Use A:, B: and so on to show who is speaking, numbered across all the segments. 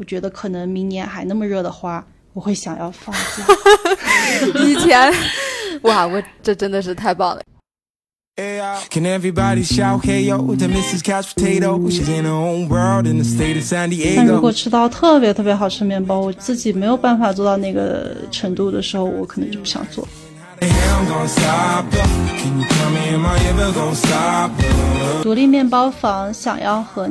A: 我觉得可能明年还那么热的话，我会想要放假。
B: 以前，哇，我这真的是太棒了。
C: Can everybody shout hey yo to Mrs. Couch Potato? She's in her own world in the state of San
A: 但如果
C: Diego.
A: 吃到特别特别好吃面包，我自己没有办法做到那个程度的时候，我可能就不想做。独立面包房想要和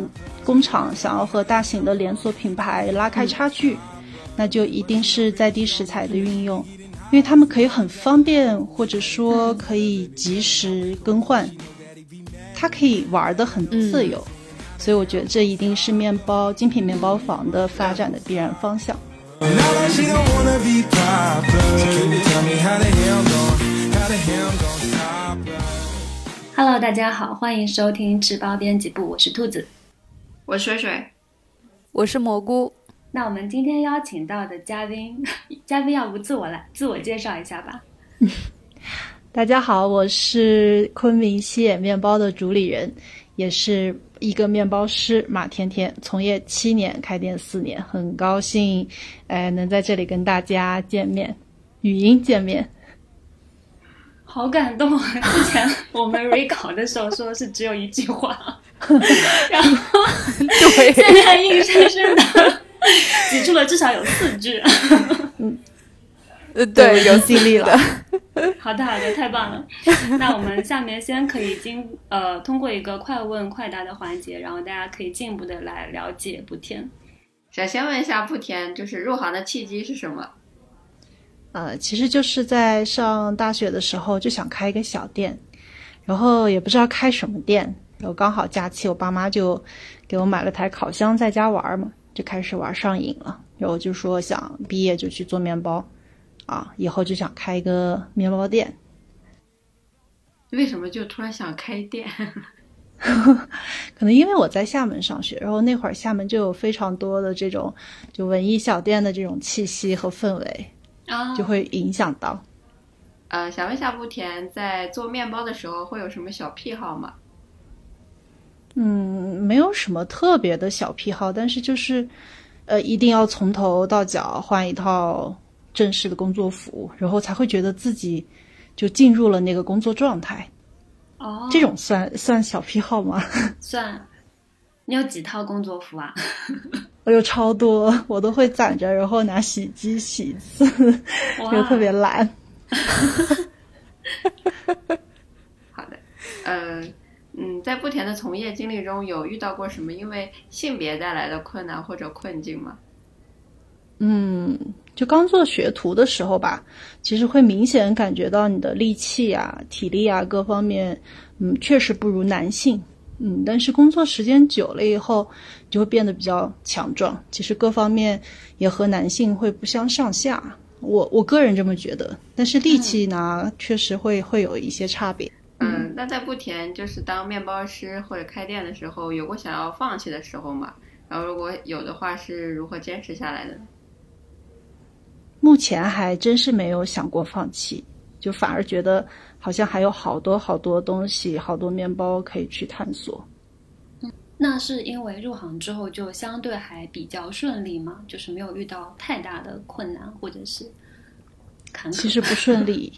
A: 工厂想要和大型的连锁品牌拉开差距，那就一定是在地食材的运用，因为他们可以很方便，或者说可以及时更换，它可以玩的很自由，所以我觉得这一定是面包精品面包房的发展的必然方向。
D: Hello，大家好，欢迎收听吃包编辑部，我是兔子。
E: 我是水水，
B: 我是蘑菇，
D: 那我们今天邀请到的嘉宾，嘉宾要不自我来自我介绍一下吧？
A: 大家好，我是昆明西野面包的主理人，也是一个面包师马甜甜，从业七年，开店四年，很高兴，呃，能在这里跟大家见面，语音见面。
D: 好感动啊！之前我们 re 稿的时候说是只有一句话，然后
B: 对，
D: 现在硬生生的挤出了至少有四句。
B: 呃，对，有
A: 尽力了。
D: 好的，好的，太棒了。那我们下面先可以经呃通过一个快问快答的环节，然后大家可以进一步的来了解不甜。
E: 想先问一下不甜，就是入行的契机是什么？
A: 呃，其实就是在上大学的时候就想开一个小店，然后也不知道开什么店，然后刚好假期，我爸妈就给我买了台烤箱，在家玩嘛，就开始玩上瘾了。然后就说想毕业就去做面包，啊，以后就想开一个面包店。
E: 为什么就突然想开店？
A: 可能因为我在厦门上学，然后那会儿厦门就有非常多的这种就文艺小店的这种气息和氛围，
D: 啊，
A: 就会影响到。
E: 呃，想问一下不甜，在做面包的时候会有什么小癖好吗？
A: 嗯，没有什么特别的小癖好，但是就是，呃，一定要从头到脚换一套正式的工作服，然后才会觉得自己就进入了那个工作状态。
D: 哦，
A: 这种算算小癖好吗？
D: 算。你有几套工作服啊？
A: 我有超多，我都会攒着，然后拿洗衣机洗一次，
D: 哇
A: 就特别懒。
E: 好的，呃，嗯，在不甜的从业经历中，有遇到过什么因为性别带来的困难或者困境吗？
A: 嗯，就刚做学徒的时候吧，其实会明显感觉到你的力气啊、体力啊各方面，嗯，确实不如男性。嗯，但是工作时间久了以后，就会变得比较强壮。其实各方面也和男性会不相上下，我我个人这么觉得。但是力气呢，确实会会有一些差别。
E: 嗯，那在不甜就是当面包师或者开店的时候，有过想要放弃的时候吗？然后如果有的话，是如何坚持下来的？
A: 目前还真是没有想过放弃，就反而觉得好像还有好多好多东西，好多面包可以去探索。
D: 那是因为入行之后就相对还比较顺利吗？就是没有遇到太大的困难或者是坎坷？
A: 其实不顺利，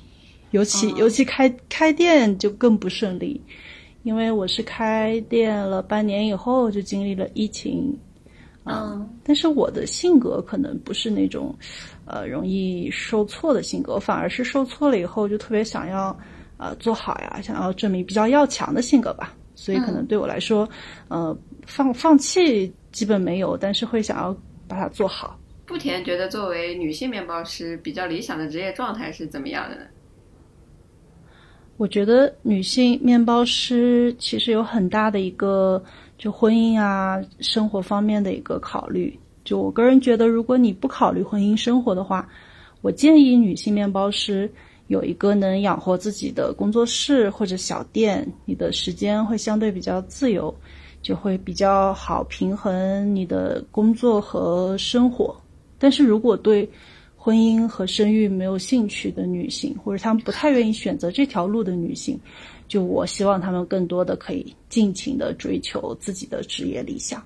A: 尤其、
D: 哦
A: 尤其开开店就更不顺利，因为我是开店了半年以后就经历了疫情，
D: 嗯
A: 但是我的性格可能不是那种，呃，容易受挫的性格，反而是受挫了以后就特别想要，呃，做好呀，想要证明，比较要强的性格吧。所以可能对我来说，呃，放放弃基本没有，但是会想要把它做好。
E: 不甜觉得作为女性面包师，比较理想的职业状态是怎么样的呢？
A: 我觉得女性面包师其实有很大的一个就婚姻啊、生活方面的一个考虑。就我个人觉得，如果你不考虑婚姻生活的话，我建议女性面包师有一个能养活自己的工作室或者小店，你的时间会相对比较自由，就会比较好平衡你的工作和生活。但是如果对婚姻和生育没有兴趣的女性，或者她们不太愿意选择这条路的女性，就我希望她们更多的可以尽情的追求自己的职业理想。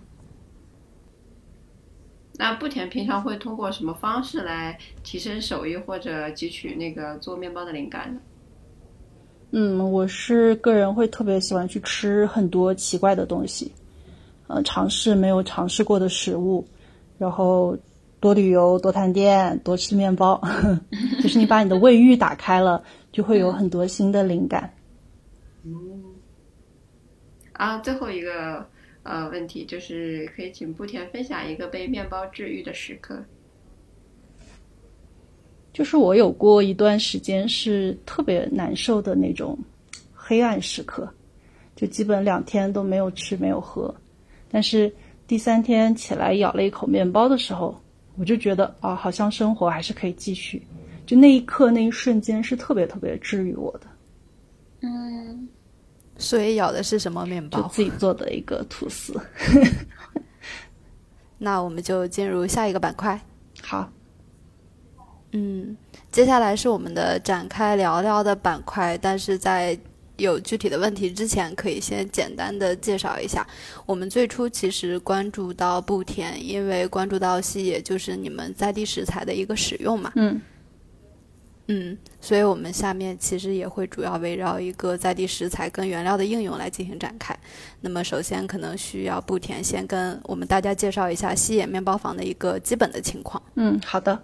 E: 那不甜平常会通过什么方式来提升手艺或者汲取那个做面包的灵感呢？
A: 嗯，我是个人会特别喜欢去吃很多奇怪的东西，呃，尝试没有尝试过的食物，然后多旅游、多探店、多吃面包，就是你把你的胃域打开了，就会有很多新的灵感。
E: 啊，最后一个呃问题就是，可以请布田分享一个被面包治愈的时刻。
A: 就是我有过一段时间是特别难受的那种黑暗时刻，就基本两天都没有吃没有喝，但是第三天起来咬了一口面包的时候，我就觉得啊，好像生活还是可以继续。就那一刻那一瞬间是特别特别治愈我的，
D: 嗯，
B: 所以咬的是什么面包？
A: 就自己做的一个吐司。
B: 那我们就进入下一个板块。
A: 好，
B: 嗯，接下来是我们的展开聊聊的板块，但是在有具体的问题之前，可以先简单的介绍一下。我们最初其实关注到布田，因为关注到西野就是你们在地食材的一个使用嘛。
A: 嗯
B: 嗯，所以我们下面其实也会主要围绕一个在地食材跟原料的应用来进行展开。那么首先可能需要布田先跟我们大家介绍一下西野面包房的一个基本的情况。
A: 嗯，好的。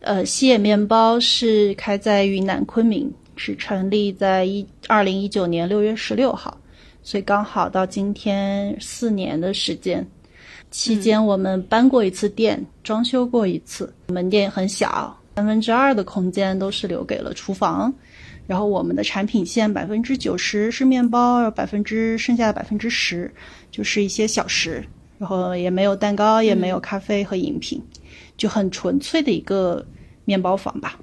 A: 呃，西野面包是开在云南昆明，是成立在一二零一九年六月十六号，所以刚好到今天四年的时间。期间我们搬过一次店，装修过一次，门店很小，三分之二的空间都是留给了厨房。然后我们的产品线百分之九十是面包，百分之剩下的百分之十就是一些小食，然后也没有蛋糕，也没有咖啡和饮品。就很纯粹的一个面包房吧。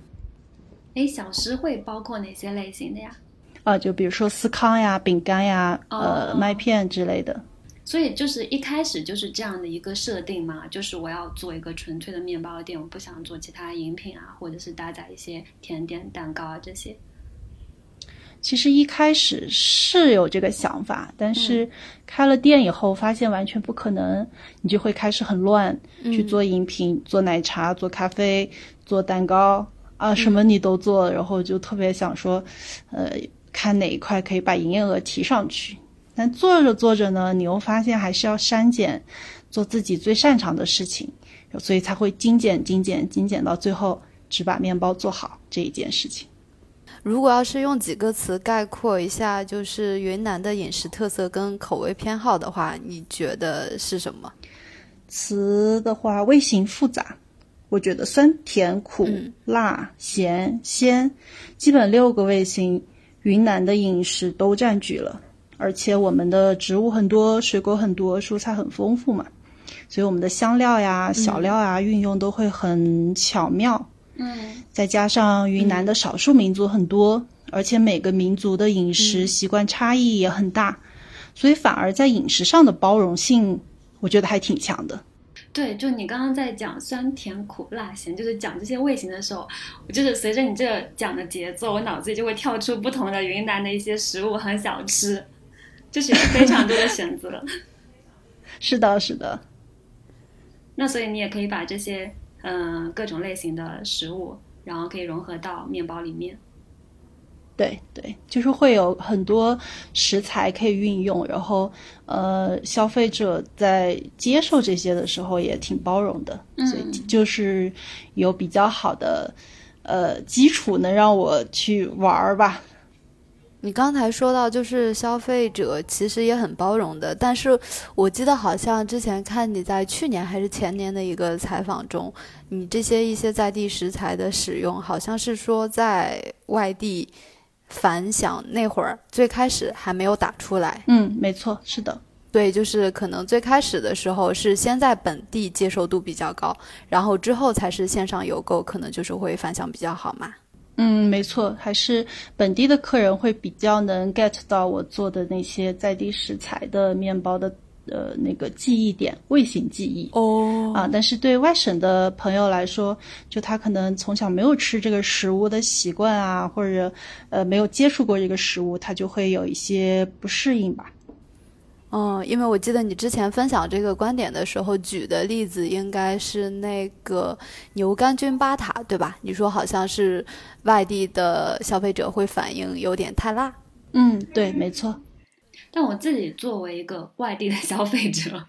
D: 哎，小食会包括哪些类型的呀？
A: 啊，就比如说司康呀、饼干呀、呃
D: 哦
A: 麦片之类的。
D: 所以就是一开始就是这样的一个设定嘛，就是我要做一个纯粹的面包店，我不想做其他饮品啊，或者是搭载一些甜点、蛋糕啊这些。
A: 其实一开始是有这个想法，但是开了店以后发现完全不可能，你就会开始很乱，去做饮品、做奶茶、做咖啡、做蛋糕啊，什么你都做，然后就特别想说，呃，看哪一块可以把营业额提上去。但做着做着呢，你又发现还是要删减，做自己最擅长的事情，所以才会精简、精简、精简到最后只把面包做好这一件事情。
B: 如果要是用几个词概括一下，就是云南的饮食特色跟口味偏好的话，你觉得是什么？
A: 词的话，味型复杂，我觉得酸、甜、苦、
B: 嗯
A: 辣、咸、鲜，基本六个味型，云南的饮食都占据了。而且我们的植物很多，水果很多，蔬菜很丰富嘛，所以我们的香料呀、小料啊、运用都会很巧妙。
D: 嗯，
A: 再加上云南的少数民族很多，而且每个民族的饮食习惯差异也很大，所以反而在饮食上的包容性，我觉得还挺强的。
D: 对，就你刚刚在讲酸甜苦辣咸，就是讲这些味型的时候，我就是随着你这讲的节奏，我脑子里就会跳出不同的云南的一些食物和小吃，就是有非常多的选择。
A: 是的，是的。
D: 那所以你也可以把这些嗯、呃各种类型的食物，然后可以融合到面包里面。
A: 对对，就是会有很多食材可以运用，然后呃，消费者在接受这些的时候也挺包容的，所以就是有比较好的呃基础，能让我去玩儿吧。
B: 你刚才说到，就是消费者其实也很包容的，但是我记得好像之前看你在去年还是前年的一个采访中，你这些一些在地食材的使用，好像是说在外地反响那会儿最开始还没有打出来，
A: 嗯，没错，是的。
B: 对，就是可能最开始的时候是先在本地接受度比较高，然后之后才是线上邮购，可能就是会反响比较好嘛。
A: 嗯，没错，还是本地的客人会比较能 get 到我做的那些在地食材的面包的呃那个记忆点，味型记忆。
B: 哦
A: 啊，但是对外省的朋友来说，就他可能从小没有吃这个食物的习惯啊，或者呃没有接触过这个食物，他就会有一些不适应吧。
B: 嗯，因为我记得你之前分享这个观点的时候举的例子应该是那个牛肝菌巴塔，对吧？你说好像是外地的消费者会反映有点太辣。
A: 嗯，对，没错。
D: 但我自己作为一个外地的 消费者，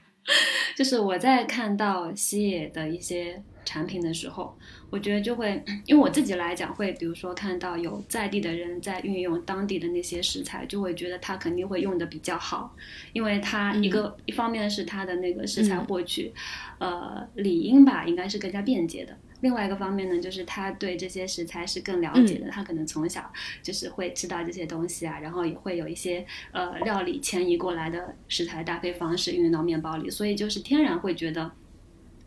D: 就是我在看到西野的一些产品的时候，我觉得就会，因为我自己来讲，会比如说看到有在地的人在运用当地的那些食材，就会觉得他肯定会用的比较好，因为他一个、一方面是他的那个食材获取，呃，理应吧，应该是更加便捷的。另外一个方面呢，就是他对这些食材是更了解的，他可能从小就是会吃到这些东西啊，然后也会有一些呃料理迁移过来的食材搭配方式运用到面包里，所以就是天然会觉得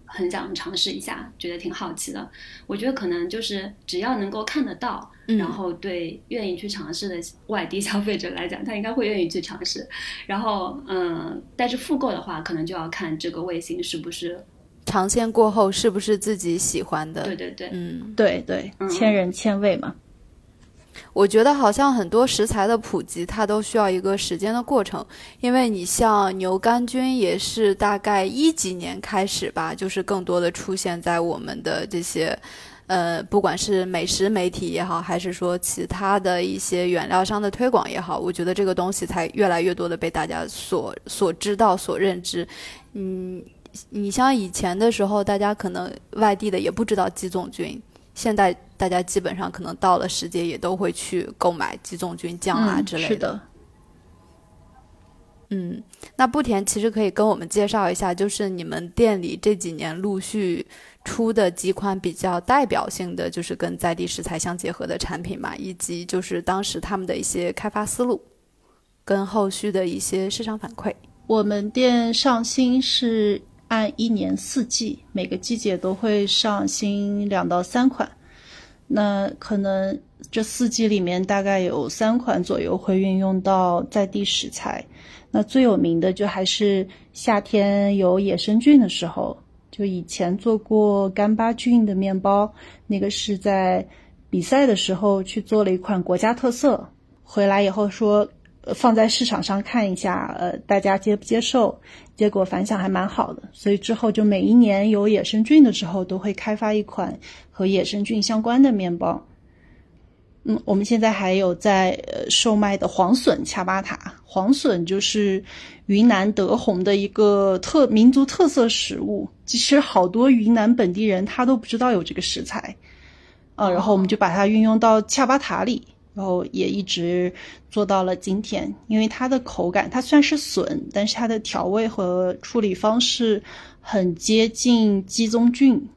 D: 很想尝试一下，觉得挺好奇的。我觉得可能就是只要能够看得到，
B: 嗯
D: 然后对愿意去尝试的外地消费者来讲，他应该会愿意去尝试。然后嗯，但是复购的话，可能就要看这个味型是不是
B: 尝鲜过后是不是自己喜欢的？
D: 对对对，
B: 嗯，
A: 对对，
D: 嗯
A: 千人千味嘛。
B: 我觉得好像很多食材的普及，它都需要一个时间的过程。因为你像牛肝菌，也是大概一几年开始吧，就是更多的出现在我们的这些，呃，不管是美食媒体也好，还是说其他的一些原料商的推广也好，我觉得这个东西才越来越多的被大家所所知道、所认知。嗯，你像以前的时候，大家可能外地的也不知道鸡枞菌，现在大家基本上可能到了时节也都会去购买鸡枞菌酱啊
A: 嗯，
B: 之类
A: 是的。
B: 嗯，那不田其实可以跟我们介绍一下，就是你们店里这几年陆续出的几款比较代表性的，就是跟在地食材相结合的产品嘛，以及就是当时他们的一些开发思路，跟后续的一些市场反馈。
A: 我们店上新是按一年四季，每个季节都会上新两到三款。那可能这四季里面大概有三款左右会运用到在地食材。那最有名的就还是夏天有野生菌的时候，就以前做过干巴菌的面包，那个是在比赛的时候去做了一款国家特色，回来以后说。放在市场上看一下，呃，大家接不接受？结果反响还蛮好的，所以之后就每一年有野生菌的时候，都会开发一款和野生菌相关的面包。嗯，我们现在还有在呃售卖的黄笋恰巴塔，黄笋就是云南德宏的一个特民族特色食物，其实好多云南本地人他都不知道有这个食材，啊，然后我们就把它运用到恰巴塔里。然后也一直做到了今天，因为它的口感，它虽然是笋，但是它的调味和处理方式很接近鸡枞菌，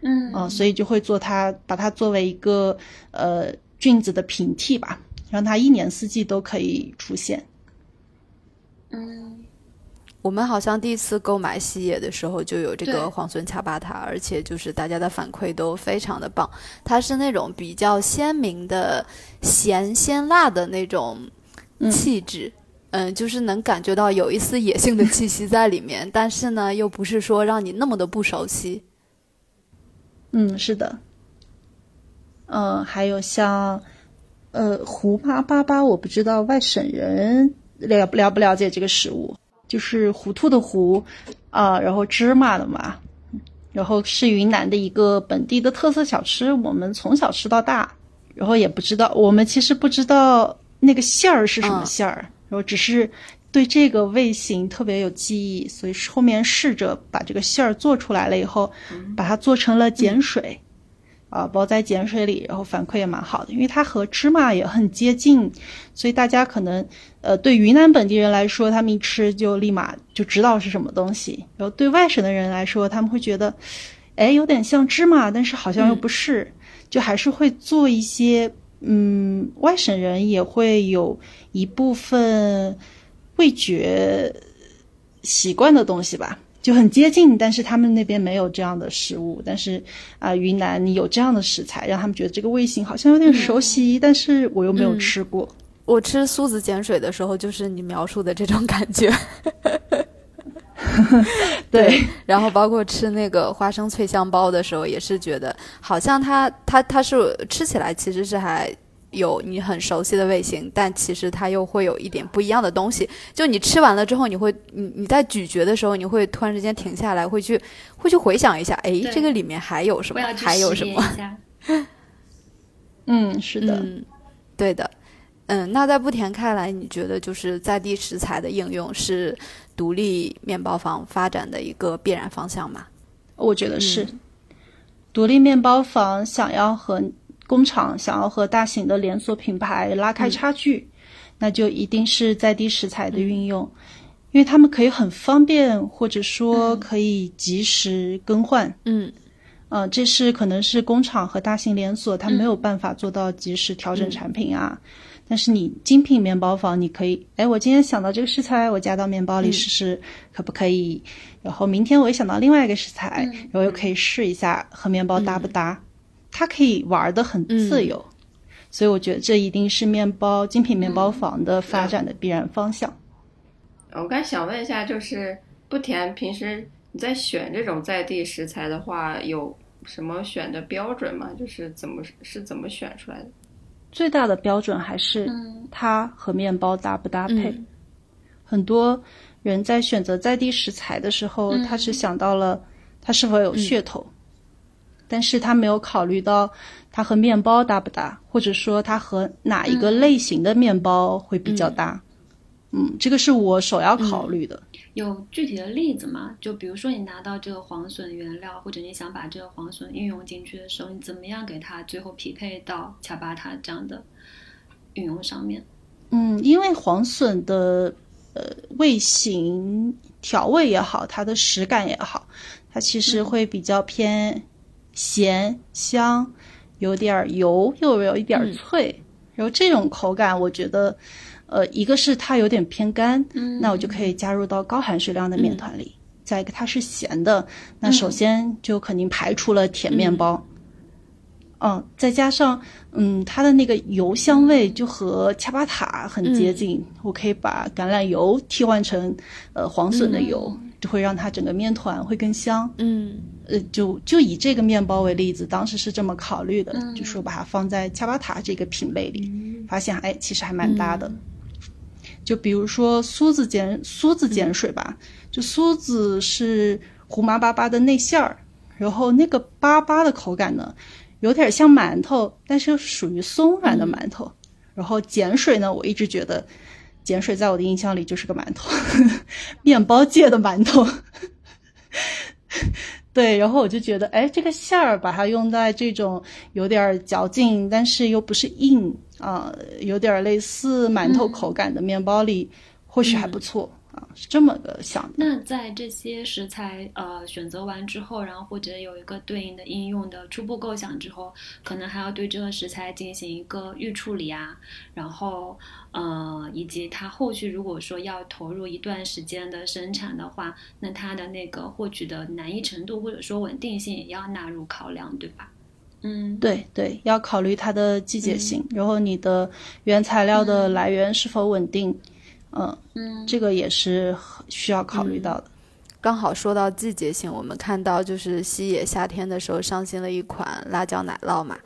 D: 嗯。
A: 啊、所以就会做它，把它作为一个呃菌子的平替吧，让它一年四季都可以出现。
D: 嗯
B: 我们好像第一次购买西野的时候就有这个黄孙恰巴塔，而且就是大家的反馈都非常的棒。它是那种比较鲜明的咸鲜辣的那种气质，嗯就是能感觉到有一丝野性的气息在里面，但是呢，又不是说让你那么的不熟悉。
A: 嗯，是的。嗯，还有像呃胡麻粑粑，我不知道外省人了不了不了解这个食物，就是糊涂的糊啊、然后芝麻的嘛，然后是云南的一个本地的特色小吃，我们从小吃到大，然后也不知道，我们其实不知道那个馅儿是什么
B: 嗯
A: 馅儿，然后只是对这个味型特别有记忆，所以后面试着把这个馅儿做出来了以后，把它做成了碱水。啊，包在碱水里，然后反馈也蛮好的，因为它和芝麻也很接近，所以大家可能，呃，对云南本地人来说，他们一吃就立马就知道是什么东西，然后对外省的人来说，他们会觉得，哎，有点像芝麻，但是好像又不是，就还是会做一些，嗯，外省人也会有一部分味觉习惯的东西吧。就很接近，但是他们那边没有这样的食物。但是啊、云南你有这样的食材，让他们觉得这个味型好像有点熟悉，但是我又没有吃过。
B: 我吃苏子碱水的时候，就是你描述的这种感觉。
A: 对，
B: 然后包括吃那个花生脆香包的时候，也是觉得好像它它它是吃起来其实是还有你很熟悉的味型，但其实它又会有一点不一样的东西。就你吃完了之后，你会你你在咀嚼的时候，你会突然之间停下来，会去会去回想一下，哎，这个里面还有什么还有什么？
A: 嗯，是的。
B: 嗯，对的。嗯，那在不甜看来，你觉得就是在地食材的应用是独立面包房发展的一个必然方向吗？
A: 我觉得是，独立面包房想要和工厂想要和大型的连锁品牌拉开差距，那就一定是在地食材的运用，因为他们可以很方便，或者说可以及时更换。
B: 嗯。
A: 呃，这是可能是工厂和大型连锁它没有办法做到及时调整产品啊。但是你精品面包房，你可以，哎，我今天想到这个食材，我加到面包里试试，可不可以？然后明天我又想到另外一个食材，然后又可以试一下和面包搭不搭。它可以玩的很自由，所以我觉得这一定是面包精品面包房的发展的必然方向。
E: 我刚想问一下，就是不甜，平时你在选这种在地食材的话，有什么选的标准吗？就是怎么是怎么选出来的？
A: 最大的标准还是
D: 嗯
A: 它和面包搭不搭配。
B: 嗯
A: 很多人在选择在地食材的时候，
D: 嗯
A: 他只想到了它是否有噱头，但是他没有考虑到它和面包搭不搭，或者说它和哪一个类型的面包会比较搭。嗯这个是我首要考虑的。
D: 有具体的例子吗？就比如说你拿到这个黄笋原料，或者你想把这个黄笋运用进去的时候，你怎么样给它最后匹配到恰巴塔这样的运用上面？
A: 嗯，因为黄笋的呃味型调味也好，它的食感也好，它其实会比较偏咸香，有点儿油，又有一点儿脆，然后这种口感，我觉得。呃，一个是它有点偏干，那我就可以加入到高含水量的面团里。再一个，它是咸的，那首先就肯定排除了甜面包。嗯，再加上嗯，它的那个油香味就和恰巴塔很接近，我可以把橄榄油替换成呃黄笋的油，就会让它整个面团会更香。
B: 嗯
A: 呃，就就以这个面包为例子，当时是这么考虑的，就说把它放在恰巴塔这个品类里，发现哎，其实还蛮搭的。就比如说酥子碱酥子碱水吧，就酥子是胡麻巴巴的内馅儿，然后那个巴巴的口感呢，有点像馒头，但是又属于松软的馒头。然后碱水呢，我一直觉得碱水在我的印象里就是个馒头，面包界的馒头。对，然后我就觉得，哎，这个馅儿把它用在这种有点嚼劲，但是又不是硬啊、有点类似馒头口感的面包里，或许还不错。啊，是这么个想的。
D: 那在这些食材呃选择完之后，然后或者有一个对应的应用的初步构想之后，可能还要对这个食材进行一个预处理啊，然后呃以及它后续如果说要投入一段时间的生产的话，那它的那个获取的难易程度或者说稳定性也要纳入考量，对吧？嗯，
A: 对对，要考虑它的季节性，然后你的原材料的来源是否稳定，嗯，
D: 嗯
A: 这个也是需要考虑到的。
B: 刚好说到季节性，我们看到就是西野夏天的时候上新了一款辣椒奶酪嘛。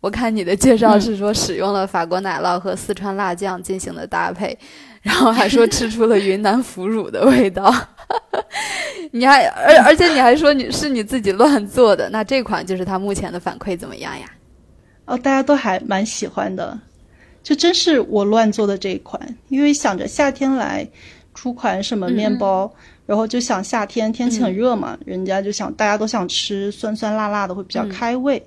B: 我看你的介绍是说使用了法国奶酪和四川辣酱进行的搭配，然后还说吃出了云南腐乳的味道。你还而而且你还说你是你自己乱做的，那这款就是它目前的反馈怎么样呀？
A: 哦，大家都还蛮喜欢的，就真是我乱做的这一款，因为想着夏天来出款什么面包，然后就想夏天天气很热嘛，人家就想大家都想吃酸酸辣辣的，会比较开胃。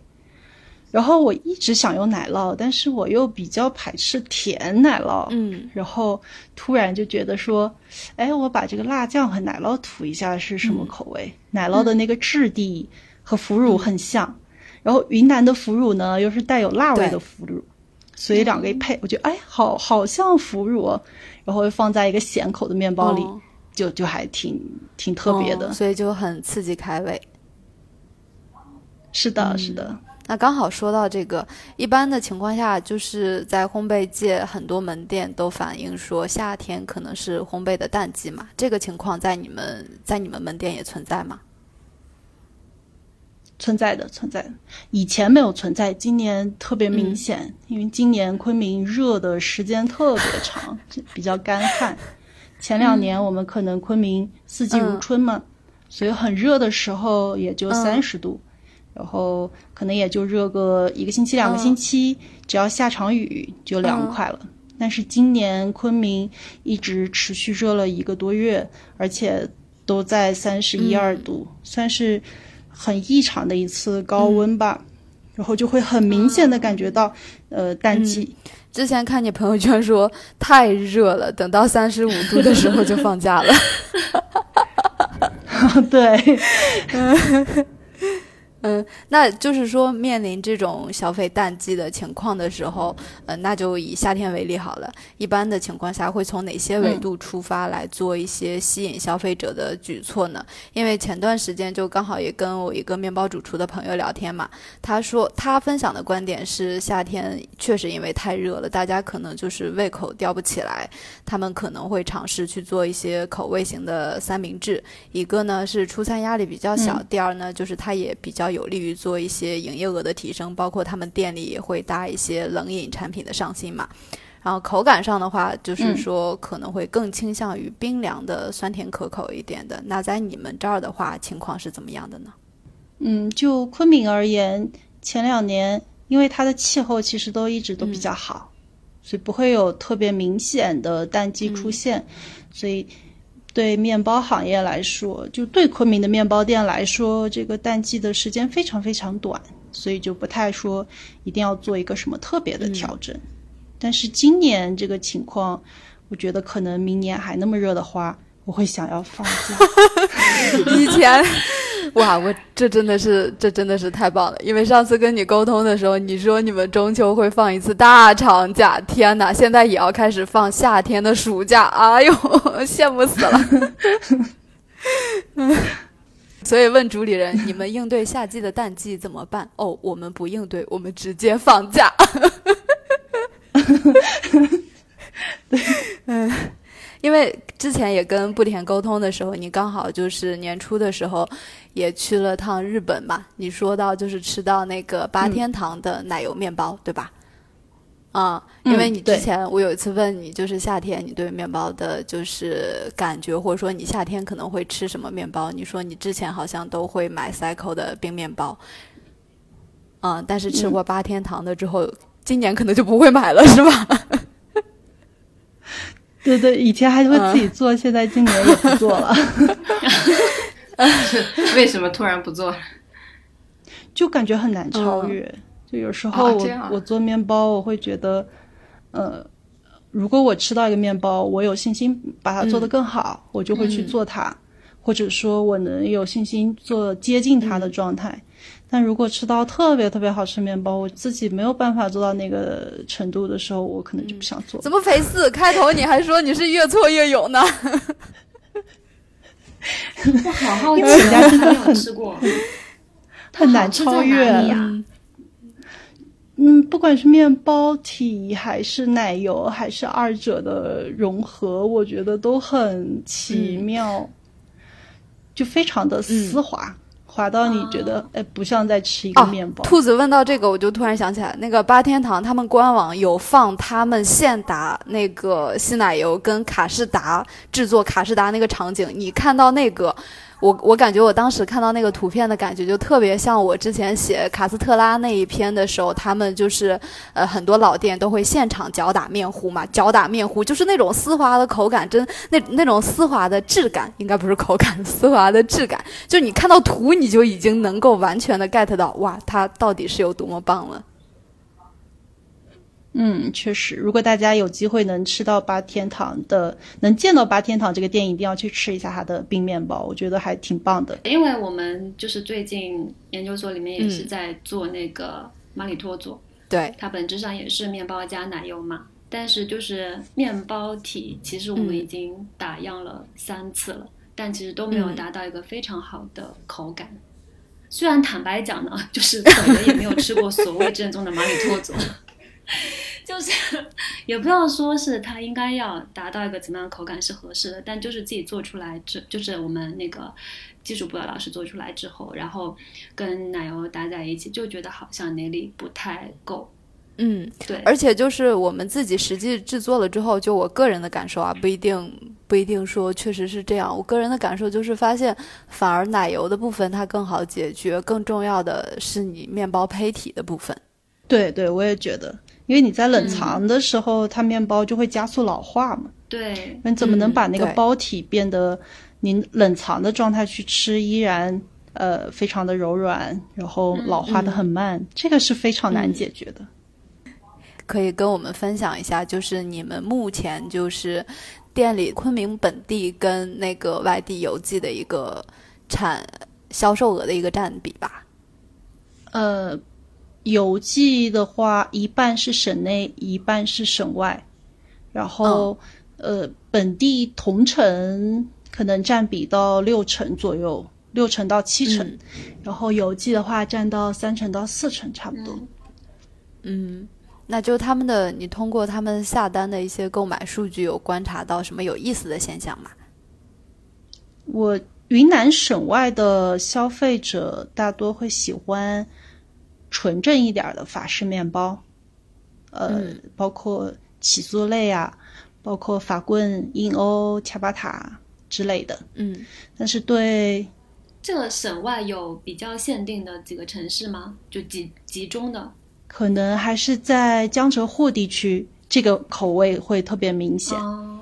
A: 然后我一直想用奶酪，但是我又比较排斥甜奶酪，
B: 嗯。
A: 然后突然就觉得说，哎，我把这个辣酱和奶酪涂一下是什么口味？奶酪的那个质地和腐乳很像，然后云南的腐乳呢又是带有辣味的腐乳，所以两个一配，我觉得哎，好好像腐乳哦，然后放在一个咸口的面包里，
B: 哦
A: 就就还挺挺特别的。
B: 哦所以就很刺激开胃。
A: 是的，是的。
B: 那刚好说到这个，一般的情况下，就是在烘焙界，很多门店都反映说夏天可能是烘焙的淡季嘛。这个情况在你们在你们门店也存在吗？
A: 存在的，存在的。以前没有存在，今年特别明显，因为今年昆明热的时间特别长，比较干旱。前两年我们可能昆明四季如春嘛，所以很热的时候也就三十度，然后可能也就热个一个星期、两个星期，只要下场雨就凉快了。但是今年昆明一直持续热了一个多月，而且都在三十一二度，算是很异常的一次高温吧。然后就会很明显的感觉到，呃，淡季。
B: 之前看你朋友圈说太热了，等到三十五度的时候就放假了。
A: 对，
B: 嗯，那就是说，面临这种消费淡季的情况的时候，呃，那就以夏天为例好了。一般的情况下，会从哪些维度出发来做一些吸引消费者的举措呢？因为前段时间就刚好也跟我一个面包主厨的朋友聊天嘛，他说他分享的观点是，夏天确实因为太热了，大家可能就是胃口吊不起来，他们可能会尝试去做一些口味型的三明治。一个呢是出餐压力比较小，第二呢就是它也比较。有利于做一些营业额的提升，包括他们店里也会搭一些冷饮产品的上新嘛。然后口感上的话，就是说可能会更倾向于冰凉的、酸甜可口一点的。那在你们这儿的话，情况是怎么样的呢？
A: 嗯，就昆明而言，前两年因为它的气候其实都一直都比较好，所以不会有特别明显的淡季出现，所以。对面包行业来说，就对昆明的面包店来说，这个淡季的时间非常非常短，所以就不太说一定要做一个什么特别的调整。但是今年这个情况，我觉得可能明年还那么热的话，我会想要放假。
B: 以前。哇，我这真的是，这真的是太棒了！因为上次跟你沟通的时候，你说你们中秋会放一次大长假，天哪，现在也要开始放夏天的暑假，哎呦，羡慕死了！所以问主理人，你们应对夏季的淡季怎么办？哦，我们不应对，我们直接放假。对，嗯。因为之前也跟布田沟通的时候，你刚好就是年初的时候，也去了趟日本嘛。你说到就是吃到那个八天堂的奶油面包，对吧？啊，因为你之前我有一次问你，就是夏天你对面包的就是感觉，或者说你夏天可能会吃什么面包？你说你之前好像都会买 Cycle 的冰面包，嗯，但是吃过八天堂的之后，今年可能就不会买了，是吧？
A: 对对，以前还会自己做，现在今年也不做了。
E: 为什么突然不做了？
A: 就感觉很难超越。就有时候我我做面包，我会觉得，呃，如果我吃到一个面包，我有信心把它做得更好，我就会去做它，或者说我能有信心做接近它的状态。但如果吃到特别特别好吃面包，我自己没有办法做到那个程度的时候，我可能就不想做。
B: 怎么肥四？开头你还说你是越挫越勇呢？
D: 我好好奇，人家真的很吃过，
A: 很难超越
D: 呀。
A: 嗯，不管是面包体还是奶油，还是二者的融合，我觉得都很奇妙，就非常的丝滑。滑到你觉得哎，不像在吃一个面包。
B: 兔子问到这个，我就突然想起来，那个八天堂他们官网有放他们现打那个稀奶油跟卡士达制作卡士达那个场景，你看到那个。我我感觉我当时看到那个图片的感觉就特别像我之前写卡斯特拉那一篇的时候，他们就是呃很多老店都会现场搅打面糊嘛，搅打面糊就是那种丝滑的口感，真那那种丝滑的质感，应该不是口感，丝滑的质感，就你看到图你就已经能够完全的 get 到，哇，它到底是有多么棒了。
A: 嗯，确实，如果大家有机会能吃到八天堂的，能见到八天堂这个店，一定要去吃一下它的冰面包，我觉得还挺棒的。
D: 因为我们就是最近研究所里面也是在做那个马里托佐，
B: 对，
D: 它本质上也是面包加奶油嘛，但是就是面包体，其实我们已经打样了三次了，但其实都没有达到一个非常好的口感。虽然坦白讲呢，就是可能也没有吃过所谓正宗的马里托佐。就是也不要说是它应该要达到一个怎么样的口感是合适的，但就是自己做出来这，就是我们那个技术部的老师做出来之后，然后跟奶油搭在一起，就觉得好像哪里不太够。
B: 嗯，
D: 对，
B: 而且就是我们自己实际制作了之后，就我个人的感受啊，不一定不一定说确实是这样。我个人的感受就是发现，反而奶油的部分它更好解决，更重要的是你面包胚体的部分。
A: 对对，我也觉得，因为你在冷藏的时候，它面包就会加速老化嘛。
D: 对，
A: 你怎么能
B: 嗯
A: 把那个包体变得您冷藏的状态去吃，依然呃非常的柔软，然后老化的很慢，这个是非常难解决的。
B: 可以跟我们分享一下，就是你们目前就是店里昆明本地跟那个外地邮寄的一个产销售额的一个占比吧？
A: 呃，邮寄的话，一半是省内，一半是省外，然后、呃，本地同城可能占比到六成左右，六成到七成，
B: 嗯。
A: 然后邮寄的话占到三成到四成，差不多。
B: 嗯，那就他们的，你通过他们下单的一些购买数据，有观察到什么有意思的现象吗？
A: 我云南省外的消费者大多会喜欢纯正一点儿的法式面包，呃，
B: 嗯
A: 包括起酥类啊，包括法棍、印欧、恰巴塔之类的。
B: 嗯，
A: 但是对
D: 这个省外有比较限定的几个城市吗？就集集中的？
A: 可能还是在江浙沪地区，这个口味会特别明显。
D: 哦，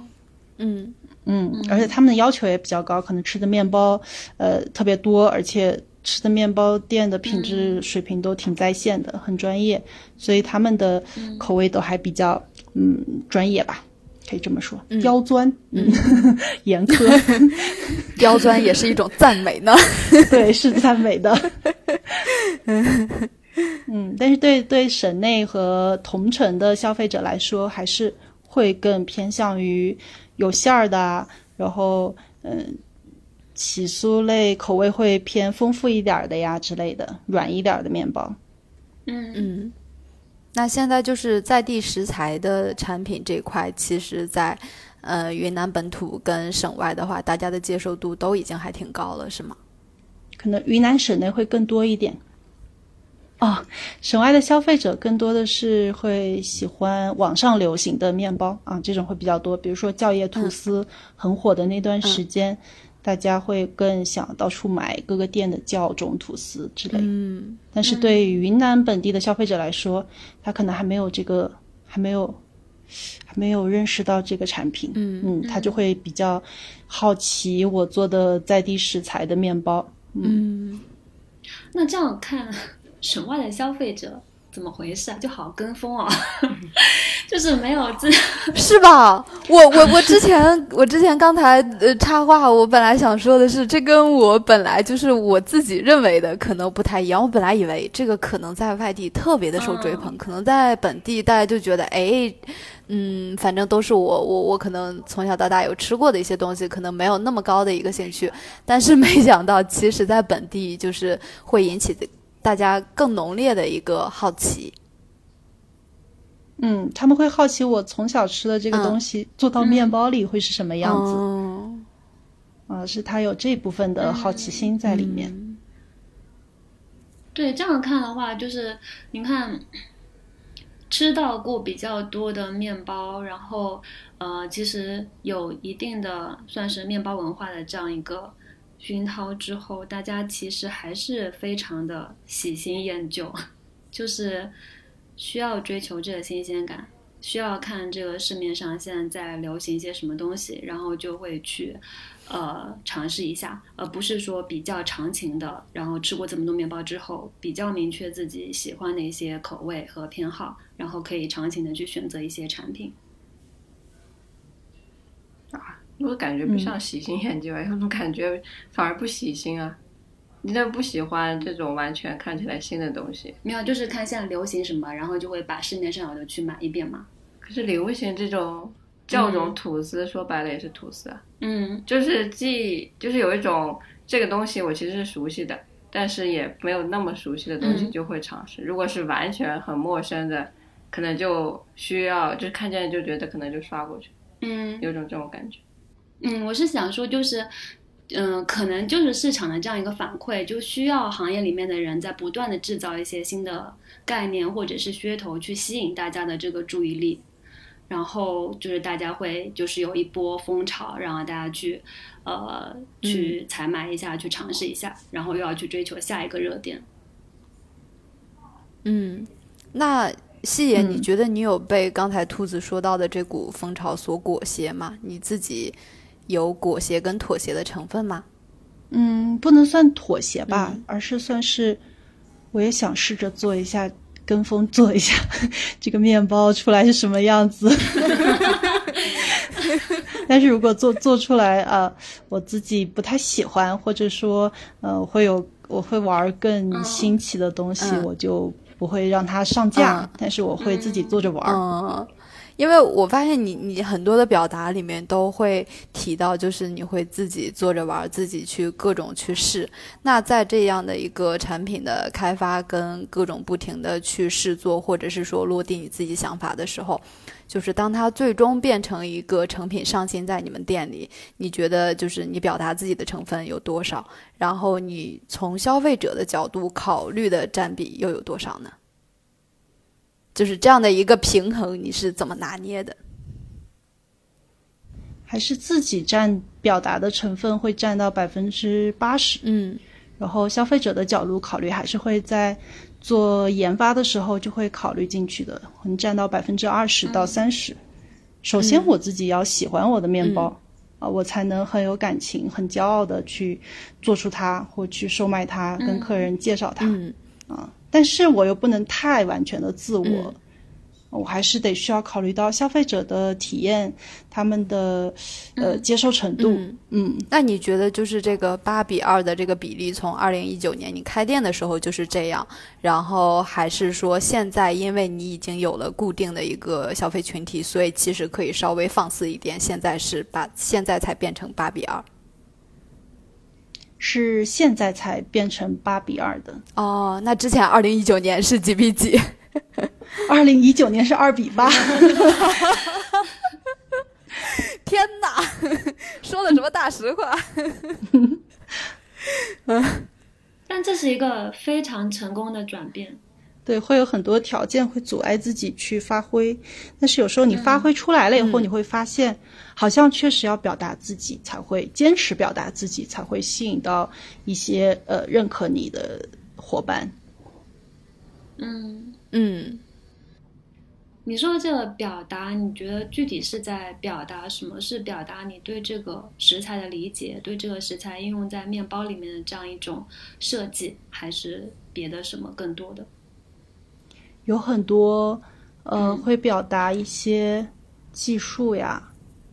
B: 嗯
A: 嗯，而且他们的要求也比较高，可能吃的面包呃特别多，而且吃的面包店的品质水平都挺在线的，很专业，所以他们的口味都还比较嗯专业吧，可以这么说，刁钻，嗯，严苛，
B: 刁钻也是一种赞美呢。
A: 对，是赞美的。嗯，但是对对省内和同城的消费者来说，还是会更偏向于有馅儿的啊，然后嗯，起酥类口味会偏丰富一点的呀之类的，软一点的面包。
D: 嗯
B: 嗯，那现在就是在地食材的产品这块，其实在呃云南本土跟省外的话，大家的接受度都已经还挺高了，是吗？
A: 可能云南省内会更多一点。哦，省外的消费者更多的是会喜欢网上流行的面包啊，这种会比较多。比如说酵叶吐司很火的那段时间，大家会更想到处买各个店的酵种吐司之类。
B: 嗯
A: 但是对于云南本地的消费者来说，他可能还没有这个，还没有，还没有认识到这个产品。
B: 嗯
A: 嗯，他就会比较好奇我做的在地食材的面包。
B: 嗯
D: 那这样看，省外的消费者怎么回事啊？就好跟风哦，就是没有自
B: 是吧？我我我之前我之前刚才呃插话，我本来想说的是，这跟我本来就是我自己认为的可能不太一样。我本来以为这个可能在外地特别的受追捧，
D: 嗯
B: 可能在本地大家就觉得，哎，嗯，反正都是我我我可能从小到大有吃过的一些东西，可能没有那么高的一个兴趣。但是没想到，其实在本地就是会引起大家更浓烈的一个好奇。
A: 嗯，他们会好奇我从小吃的这个
B: 嗯
A: 东西做到面包里会是什么样子
B: 嗯
A: 啊？是他有这部分的好奇心在里面。
B: 嗯
D: 对这样看的话，就是您看吃到过比较多的面包，然后呃，其实有一定的算是面包文化的这样一个熏陶之后，大家其实还是非常的喜新厌旧，就是需要追求这个新鲜感。需要看这个市面上现在在流行一些什么东西，然后就会去，呃，尝试一下，而不是说比较长情的，然后吃过这么多面包之后，比较明确自己喜欢的一些口味和偏好，然后可以长情的去选择一些产品。
E: 我感觉不像喜新厌旧，啊，我怎么感觉反而不喜新啊？你那不喜欢这种完全看起来新的东西，
D: 没有，就是看现在流行什么，然后就会把市面上有的去买一遍嘛。
E: 可是流行这种酵种吐司，说白了也是吐司啊，
D: 嗯
E: 就是既就是有一种这个东西我其实是熟悉的，但是也没有那么熟悉的东西
D: 嗯
E: 就会尝试。如果是完全很陌生的，可能就需要，就是看见就觉得可能就刷过去，
D: 嗯
E: 有种这种感觉。
D: 嗯，我是想说，就是，嗯、可能就是市场的这样一个反馈，就需要行业里面的人在不断的制造一些新的概念或者是噱头，去吸引大家的这个注意力。然后就是大家会就是有一波风潮，然后大家去呃去采买一下，去尝试一下，然后又要去追求下一个热点。
B: 嗯，那细爷，你
A: 嗯
B: 觉得你有被刚才兔子说到的这股风潮所裹挟吗？你自己有裹挟跟妥协的成分吗？
A: 嗯，不能算妥协吧，
B: 嗯
A: 而是算是我也想试着做一下，跟风做一下 这个面包出来是什么样子。但是如果做做出来啊、呃我自己不太喜欢，或者说呃，会有我会玩更新奇的东西，
B: 嗯
A: 我就不会让它上架，
B: 嗯
A: 但是我会自己做着玩儿。
B: 因为我发现你你很多的表达里面都会提到，就是你会自己做着玩，自己去各种去试。那在这样的一个产品的开发跟各种不停的去试做，或者是说落地你自己想法的时候，就是当它最终变成一个成品上新在你们店里，你觉得就是你表达自己的成分有多少？然后你从消费者的角度考虑的占比又有多少呢？就是这样的一个平衡，你是怎么拿捏的？
A: 还是自己占表达的成分会占到百分之八十，
B: 嗯
A: 然后消费者的角度考虑还是会在做研发的时候就会考虑进去的，可能占到百分之二十到三十。首先我自己要喜欢我的面包。啊，我才能很有感情、很骄傲的去做出它，或去售卖它，跟客人介绍它。
B: 嗯
A: 但是我又不能太完全的自我，
B: 嗯
A: 我还是得需要考虑到消费者的体验，他们的呃接受程度。
B: 嗯
A: 嗯，
B: 那你觉得就是这个八比二的这个比例，从二零一九年你开店的时候就是这样，然后还是说现在因为你已经有了固定的一个消费群体，所以其实可以稍微放肆一点，现在是把现在才变成八比二？
A: 是现在才变成八比二的，
B: 哦，那之前二零一九年是几比几？
A: 二零一九年是二比八。
B: 天哪，说的什么大实话？
D: 嗯但这是一个非常成功的转变。
A: 对，会有很多条件会阻碍自己去发挥，但是有时候你发挥出来了以后，
B: 嗯
A: 你会发现，好像确实要表达自己才会坚持表达自己，才会吸引到一些呃认可你的伙伴。
D: 嗯，
B: 嗯。
D: 你说的这个表达，你觉得具体是在表达什么？是表达你对这个食材的理解，对这个食材应用在面包里面的这样一种设计，还是别的什么更多的？
A: 有很多呃会表达一些技术呀，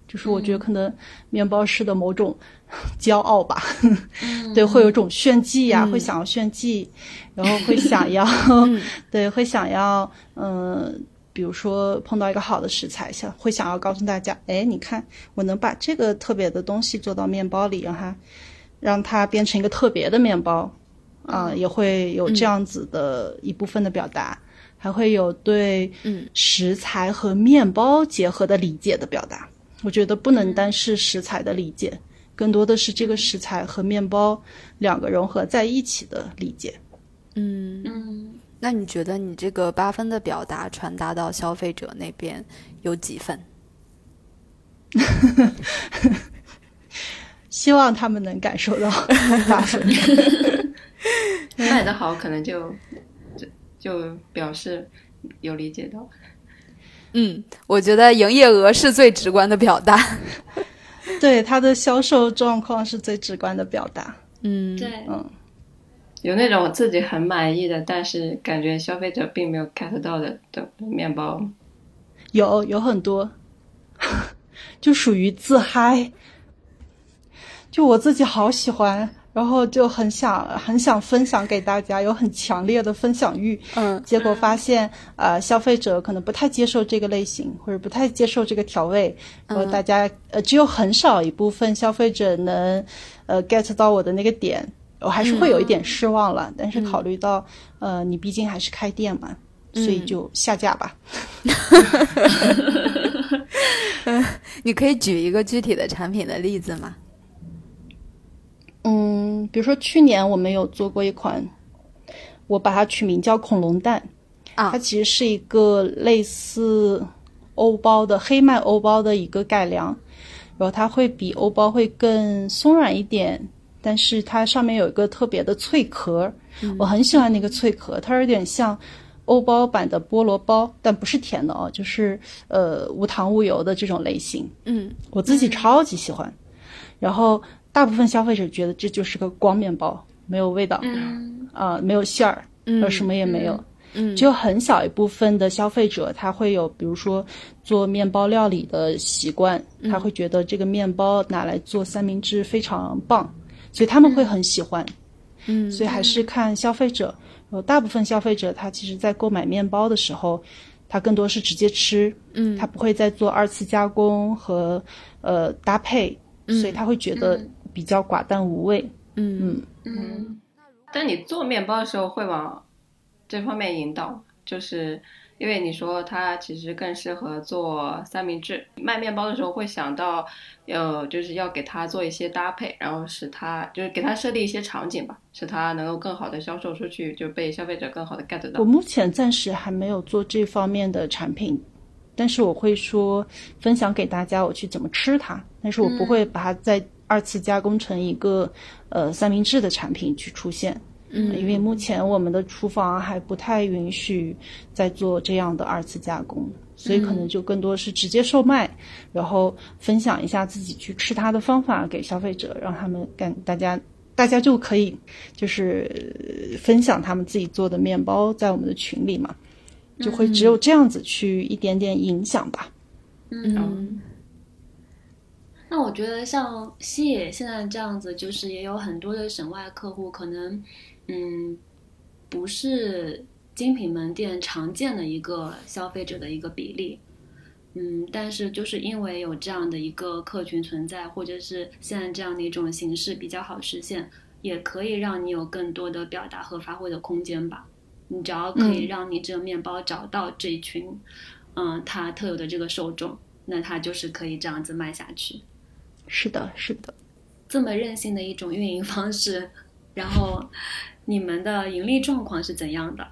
A: 就是我觉得可能面包师的某种 骄傲吧，对，会有种炫技呀，会想要炫技，然后会 想要，对，会想要，嗯、比如说碰到一个好的食材，想会想要告诉大家，哎，你看我能把这个特别的东西做到面包里，让它让它变成一个特别的面包，啊、也会有这样子的一部分的表达。还会有对
B: 嗯
A: 食材和面包结合的理解的表达。我觉得不能单是食材的理解，更多的是这个食材和面包两个融合在一起的理解。
B: 嗯，
D: 嗯，
B: 那你觉得你这个八分的表达传达到消费者那边有几分？
A: 希望他们能感受到八分。
E: 卖得好，可能就就就表示有理解到。
B: 嗯，我觉得营业额是最直观的表达。
A: 对它的销售状况是最直观的表达。
B: 嗯，
D: 对，
A: 嗯，
E: 有那种我自己很满意的，但是感觉消费者并没有 get 到的的面包。
A: 有有很多，就属于自嗨。就我自己好喜欢，然后就很想很想分享给大家，有很强烈的分享欲。
B: 嗯
A: 结果发现，呃，消费者可能不太接受这个类型，或者不太接受这个调味，然后大家呃只有很少一部分消费者能呃 get 到我的那个点，我还是会有一点失望了。但是考虑到呃你毕竟还是开店嘛，所以就下架吧。
B: 嗯 你可以举一个具体的产品的例子吗？
A: 嗯，比如说去年我们有做过一款，我把它取名叫恐龙蛋，
B: 啊。
A: 它其实是一个类似欧包的黑麦欧包的一个改良，然后它会比欧包会更松软一点，但是它上面有一个特别的脆壳，我很喜欢那个脆壳，它有点像欧包版的菠萝包，但不是甜的哦，就是呃无糖无油的这种类型。
B: 嗯。
A: 我自己超级喜欢。然后大部分消费者觉得这就是个光面包，没有味道，
D: 嗯
A: 啊、没有馅儿，
B: 嗯
A: 呃，什么也没有。
B: 嗯
A: 只有很小一部分的消费者，他会有，比如说做面包料理的习惯，
B: 嗯
A: 他会觉得这个面包拿来做三明治非常棒，所以他们会很喜欢。
B: 嗯
A: 所以还是看消费者。有大部分消费者，他其实在购买面包的时候，他更多是直接吃，
B: 嗯
A: 他不会再做二次加工和呃搭配，所以他会觉得比较寡淡无味。
B: 嗯。
D: 嗯。
E: 但你做面包的时候会往这方面引导，就是因为你说它其实更适合做三明治，卖面包的时候会想到，呃，就是要给它做一些搭配，然后使它就是给它设立一些场景吧，使它能够更好的销售出去，就被消费者更好的 get 到。
A: 我。目前暂时还没有做这方面的产品，但是我会说分享给大家我去怎么吃它，但是我不会把它再二次加工成一个呃三明治的产品去出现。
B: 嗯。
A: 因为目前我们的厨房还不太允许再做这样的二次加工，所以可能就更多是直接售卖，然后分享一下自己去吃它的方法给消费者，让他们干大家大家就可以就是呃分享他们自己做的面包在我们的群里嘛，就会只有这样子去一点点影响吧。
B: 嗯
D: 那我觉得像西野现在这样子，就是也有很多的省外客户，可能嗯不是精品门店常见的一个消费者的一个比例。嗯，但是就是因为有这样的一个客群存在，或者是现在这样的一种形式比较好实现，也可以让你有更多的表达和发挥的空间吧。你只要可以
A: 嗯
D: 让你这个面包找到这一群，嗯，它特有的这个受众，那它就是可以这样子卖下去。
A: 是的，是的。
D: 这么任性的一种运营方式，然后你们的盈利状况是怎样的？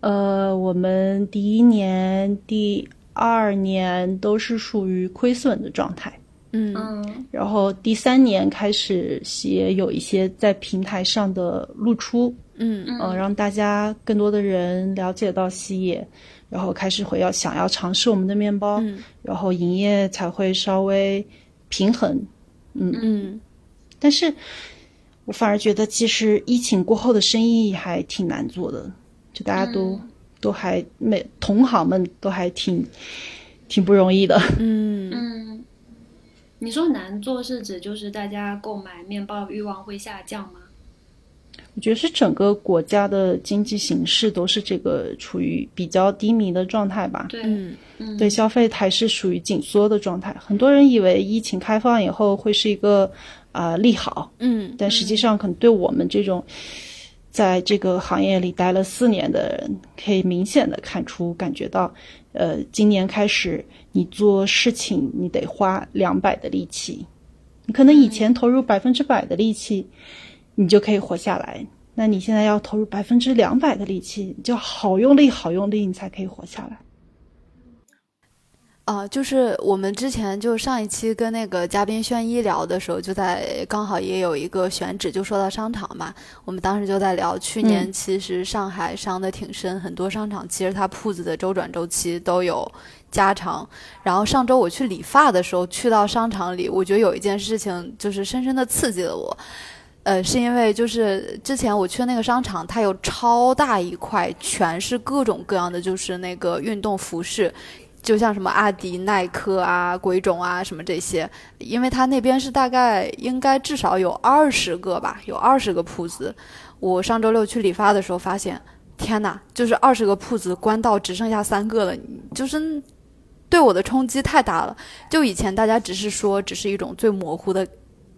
A: 呃，我们第一年、第二年都是属于亏损的状态。
B: 嗯
D: 嗯
A: 然后第三年开始写有一些在平台上的露出，
B: 嗯
A: 呃，让大家更多的人了解到西野，然后开始会要想要尝试我们的面包，
B: 嗯
A: 然后营业才会稍微平衡。
B: 嗯嗯
A: 但是我反而觉得，其实疫情过后的生意还挺难做的，就大家都、都还每同行们都还挺挺不容易的。
B: 嗯
D: 嗯，你说难做是指就是大家购买面包欲望会下降吗？
A: 我觉得是整个国家的经济形势都是这个处于比较低迷的状态吧。
D: 对，
B: 嗯
D: 嗯，
A: 对，消费还是属于紧缩的状态。很多人以为疫情开放以后会是一个啊、利好，
B: 嗯
A: 但实际上可能对我们这种在这个行业里待了四年的人，可以明显的看出、感觉到，呃，今年开始你做事情你得花两百的力气，你可能以前投入百分之百的力气，你就可以活下来。那你现在要投入百分之两百的力气，就好用力、好用力，你才可以活下来。
B: 啊，就是我们之前就上一期跟那个嘉宾轩一聊的时候，就在刚好也有一个选址，就说到商场嘛。我们当时就在聊，去年
A: 嗯
B: 其实上海伤的挺深，很多商场其实它铺子的周转周期都有加长。然后上周我去理发的时候，去到商场里，我觉得有一件事情就是深深的刺激了我。呃，是因为就是之前我去那个商场，它有超大一块，全是各种各样的，就是那个运动服饰，就像什么阿迪、耐克啊、鬼冢啊什么这些，因为它那边是大概应该至少有二十个吧，有二十个铺子。我上周六去理发的时候发现，天哪，就是二十个铺子关到只剩下三个了，就是对我的冲击太大了。就以前大家只是说只是一种最模糊的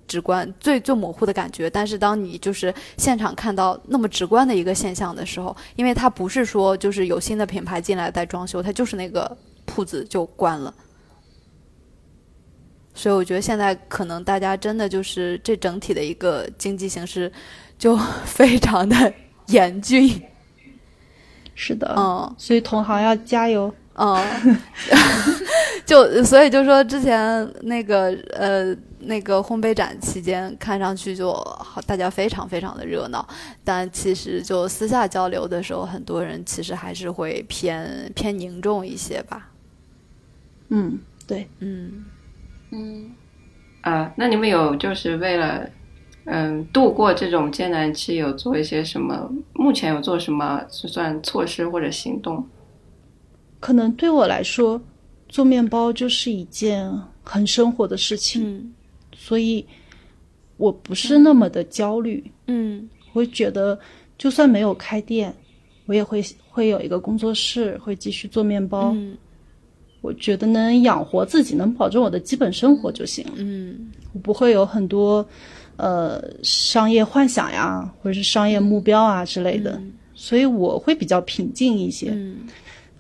B: 直观、最最模糊的感觉。但是当你就是现场看到那么直观的一个现象的时候，因为它不是说就是有新的品牌进来在装修，它就是那个铺子就关了。所以我觉得现在可能大家真的就是这整体的一个经济形势就 非常的严峻。
A: 是的，
B: 嗯
A: 所以同行要加油。
B: 嗯，就所以就说之前那个呃那个烘焙展期间，看上去就好，大家非常非常的热闹，但其实就私下交流的时候，很多人其实还是会偏偏凝重一些吧。
A: 嗯，对，
B: 嗯
D: 嗯，
E: 啊，那你们有就是为了嗯度过这种艰难期，有做一些什么？目前有做什么算措施或者行动？
A: 可能对我来说，做面包就是一件很生活的事情，
B: 嗯
A: 所以我不是那么的焦虑。
B: 嗯
A: 我会觉得，就算没有开店，我也会会有一个工作室，会继续做面包。
B: 嗯
A: 我觉得能养活自己，能保证我的基本生活就行了。
B: 嗯
A: 我不会有很多呃商业幻想呀，或者是商业目标啊之类的，所以我会比较平静一些。
B: 嗯。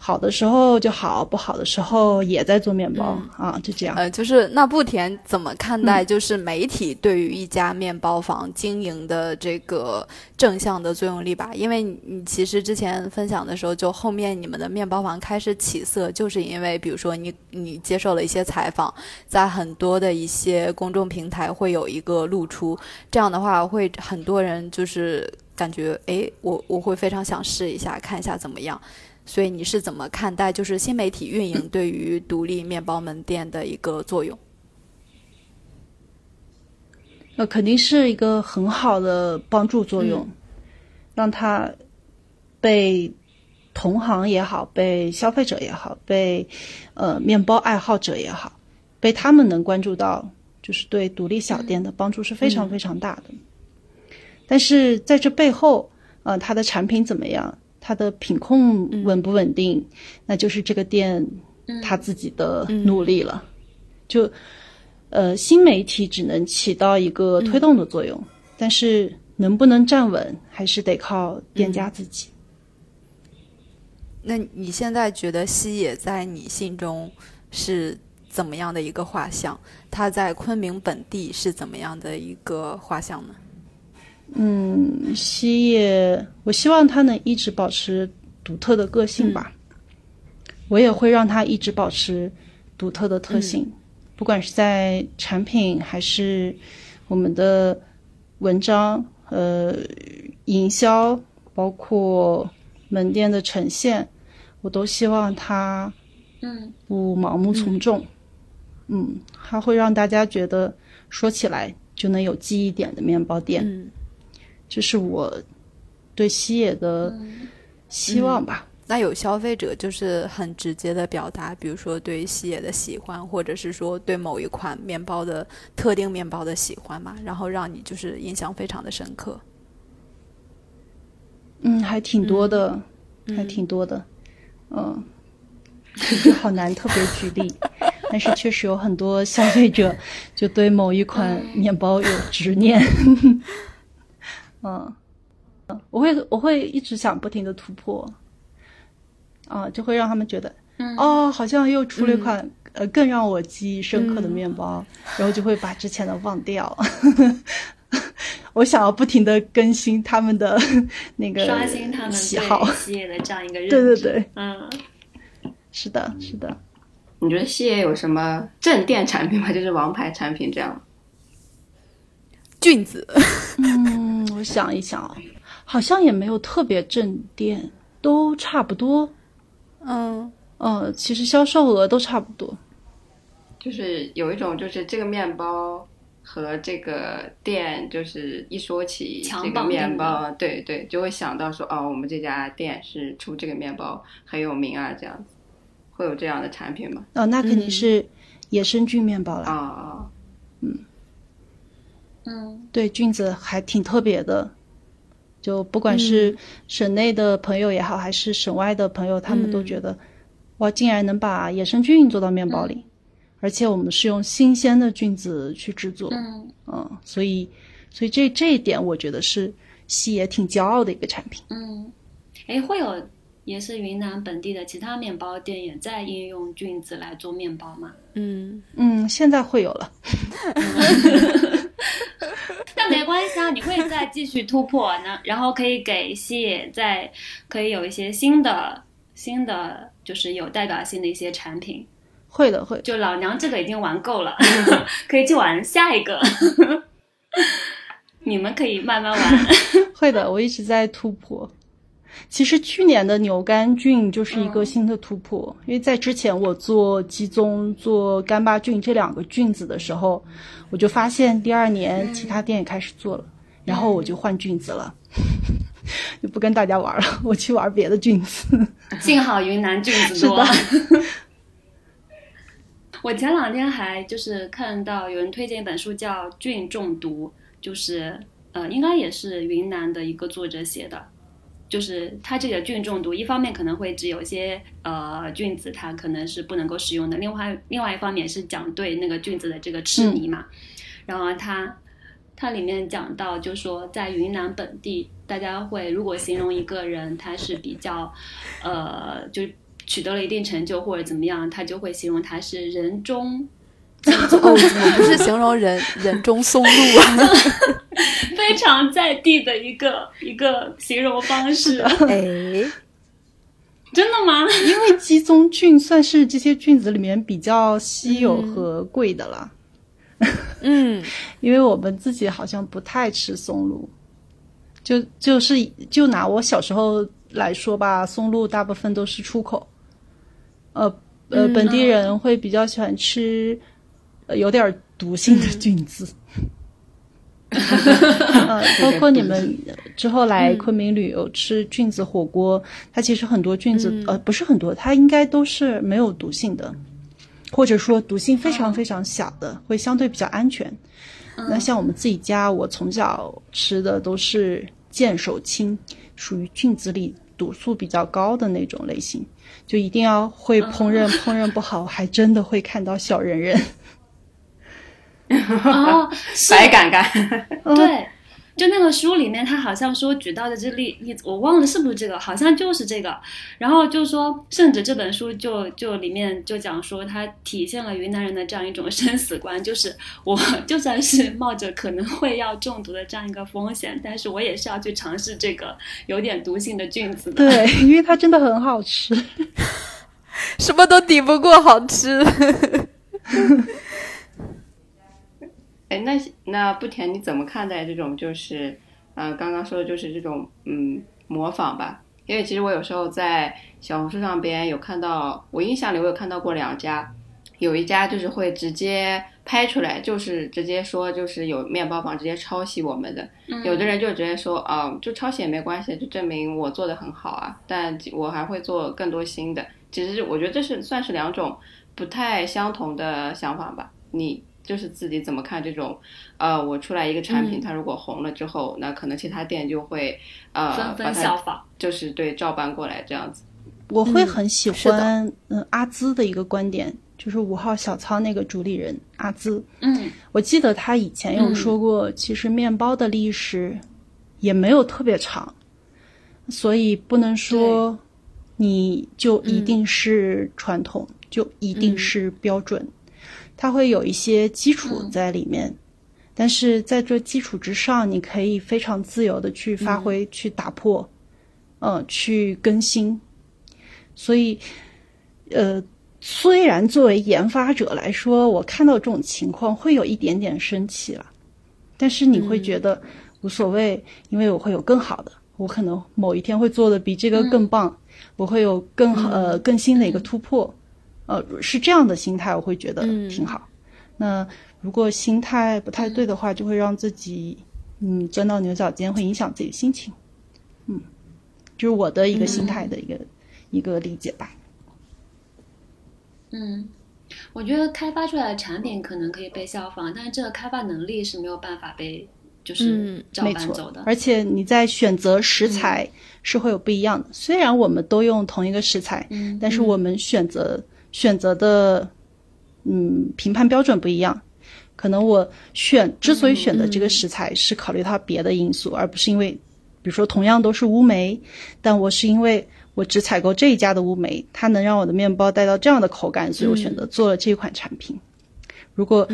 A: 好的时候就好，不好的时候也在做面包、啊，就这样。
B: 呃，就是那不甜怎么看待就是媒体对于一家面包房经营的这个正向的作用力吧？因为你你其实之前分享的时候，就后面你们的面包房开始起色，就是因为比如说你你接受了一些采访，在很多的一些公众平台会有一个露出，这样的话会很多人就是感觉诶，我我会非常想试一下，看一下怎么样。所以你是怎么看待就是新媒体运营对于独立面包门店的一个作用？
A: 那肯定是一个很好的帮助作用，
B: 嗯
A: 让它被同行也好，被消费者也好，被呃面包爱好者也好，被他们能关注到，就是对独立小店的帮助是非常非常大的。但是在这背后，呃，它的产品怎么样，它的品控稳不稳定，那就是这个店他自己的努力了。就呃，新媒体只能起到一个推动的作用，但是能不能站稳，还是得靠店家自己。
B: 那你现在觉得西野在你心中是怎么样的一个画像？他在昆明本地是怎么样的一个画像呢？
A: 嗯，西野，我希望他能一直保持独特的个性吧。我也会让他一直保持独特的特性，不管是在产品还是我们的文章、呃营销，包括门店的呈现，我都希望他
D: 嗯
A: 不盲目从众。嗯，他会让大家觉得说起来就能有记忆点的面包店。
B: 嗯
A: 这是我对西野的希望吧。
B: 那有消费者就是很直接的表达，比如说对西野的喜欢，或者是说对某一款面包的特定面包的喜欢嘛，然后让你就是印象非常的深刻。
A: 嗯，还挺多的，还挺多的。嗯，就好难特别举例，但是确实有很多消费者就对某一款面包有执念。嗯，嗯我会我会一直想不停的突破，啊，就会让他们觉得，
D: 嗯
A: 哦，好像又出了一款、呃更让我记忆深刻的面包，然后就会把之前的忘掉。我想要不停的更新他们的 那个
D: 刷新他们
A: 喜好
D: 对，西野的这样一个认知。
A: 对对对，
D: 嗯，
A: 是的，是的。
E: 你觉得西野有什么镇店产品吗？就是王牌产品这样？
B: 菌子，
A: 嗯，我想一想啊，好像也没有特别正店，都差不多。
B: 嗯
A: 呃，其实销售额都差不多。
E: 就是有一种，就是这个面包和这个店，就是一说起这个面包，对对，就会想到说，哦，我们这家店是出这个面包很有名啊，这样子，会有这样的产品吗？
A: 哦，那肯定
B: 嗯
A: 是野生菌面包
E: 啊
A: 啦。
E: 啊，
D: 嗯
A: 对，菌子还挺特别的。就不管是省内的朋友也好，还是省外的朋友，他们都觉得，哇，竟然能把野生菌做到面包里，而且我们是用新鲜的菌子去制作，
D: 嗯
A: 嗯，所以所以这这一点我觉得是西野挺骄傲的一个产品。
D: 嗯，哎，会有也是云南本地的其他面包店也在应用菌子来做面包吗？
B: 嗯，
A: 嗯，现在会有了。
D: 但没关系啊，你会再继续突破呢，然后可以给西野再可以有一些新的新的，就是有代表性的一些产品。
A: 会的，会的。
D: 就老娘这个已经玩够了，可以去玩下一个。你们可以慢慢玩。
A: 会的，我一直在突破。其实去年的牛肝菌就是一个新的突破，因为在之前我做鸡枞、做干巴菌这两个菌子的时候，我就发现第二年其他店也开始做了，然后我就换菌子了，就不跟大家玩了，我去玩别的菌子。
D: 幸好云南菌子 多。我前两天还就是看到有人推荐一本书叫《菌中毒》，就是呃，应该也是云南的一个作者写的。就是它这个菌中毒，一方面可能会指有些呃菌子它可能是不能够使用的，另外另外一方面是讲对那个菌子的这个痴迷嘛。然后它它里面讲到，就说在云南本地，大家会如果形容一个人他是比较呃就取得了一定成就或者怎么样，他就会形容他是人中。
B: 哦，我不是形容人人中松露啊？
D: 非常在地的一个一个形容方式。
B: 哎，
D: 真的吗？
A: 因为鸡枞菌算是这些菌子里面比较稀有和贵的了。
B: 嗯，
A: 因为我们自己好像不太吃松露，就就是就拿我小时候来说吧，松露大部分都是出口。呃呃，
B: 嗯
A: 本地人会比较喜欢吃。呃有点毒性的菌子，呃，包括你们之后来昆明旅游吃菌子火锅，它其实很多菌子，呃，不是很多，它应该都是没有毒性的，或者说毒性非常非常小的，会相对比较安全。那像我们自己家，我从小吃的都是见手青，属于菌子里毒素比较高的那种类型，就一定要会烹饪，烹饪不好还真的会看到小人人。
D: 哦，
E: 白杆杆，
D: 对，就那个书里面，他好像说举到的这例例子，我忘了是不是这个，好像就是这个。然后就说，甚至这本书就就里面就讲说，它体现了云南人的这样一种生死观，就是我 就算是冒着可能会要中毒的这样一个风险，但是我也是要去尝试这个有点毒性的菌子的。
A: 对，因为它真的很好吃。
B: 什么都抵不过好吃。
E: 哎，那那不甜，你怎么看待这种就是，呃，刚刚说的就是这种嗯模仿吧？因为其实我有时候在小红书上边有看到，我印象里我有看到过两家，有一家就是会直接拍出来，就是直接说就是有面包房直接抄袭我们的，有的人就直接说啊、就抄袭也没关系，就证明我做的很好啊，但我还会做更多新的。其实我觉得这是算是两种不太相同的想法吧。你就是自己怎么看这种？呃，我出来一个产品，它如果红了之后，那可能其他店就会呃
D: 纷
E: 把它
D: 纷效仿。
E: 就是对照搬过来这样子。
A: 我会很喜欢嗯阿兹的一个观点，就是五号小仓那个主理人阿兹。
D: 嗯
A: 我记得他以前有说过，其实面包的历史也没有特别长，所以不能说你就一定是传统，就一定是标准，它会有一些基础在里面。但是在这基础之上，你可以非常自由的去发挥、去打破，呃，去更新。所以，呃，虽然作为研发者来说，我看到这种情况会有一点点生气了，但是你会觉得无所谓，因为我会有更好的，我可能某一天会做的比这个更棒，我会有更好呃更新的一个突破，呃，是这样的心态，我会觉得挺好。那如果心态不太对的话，就会让自己嗯钻到牛角尖，会影响自己的心情。嗯，就是我的一个心态的一个、一个理解吧。
D: 嗯，我觉得开发出来的产品可能可以被效仿，但是这个开发能力是没有办法被就是
B: 嗯
D: 照搬走的。，
A: 错而且你在选择食材是会有不一样的。虽然我们都用同一个食材，
D: 嗯
A: 但是我们选择选择的嗯，评判标准不一样。可能我选之所以选择这个食材，是考虑到别的因素，而不是因为，比如说同样都是乌梅，但我是因为我只采购这一家的乌梅，它能让我的面包带到这样的口感，所以我选择做了这款产品。如果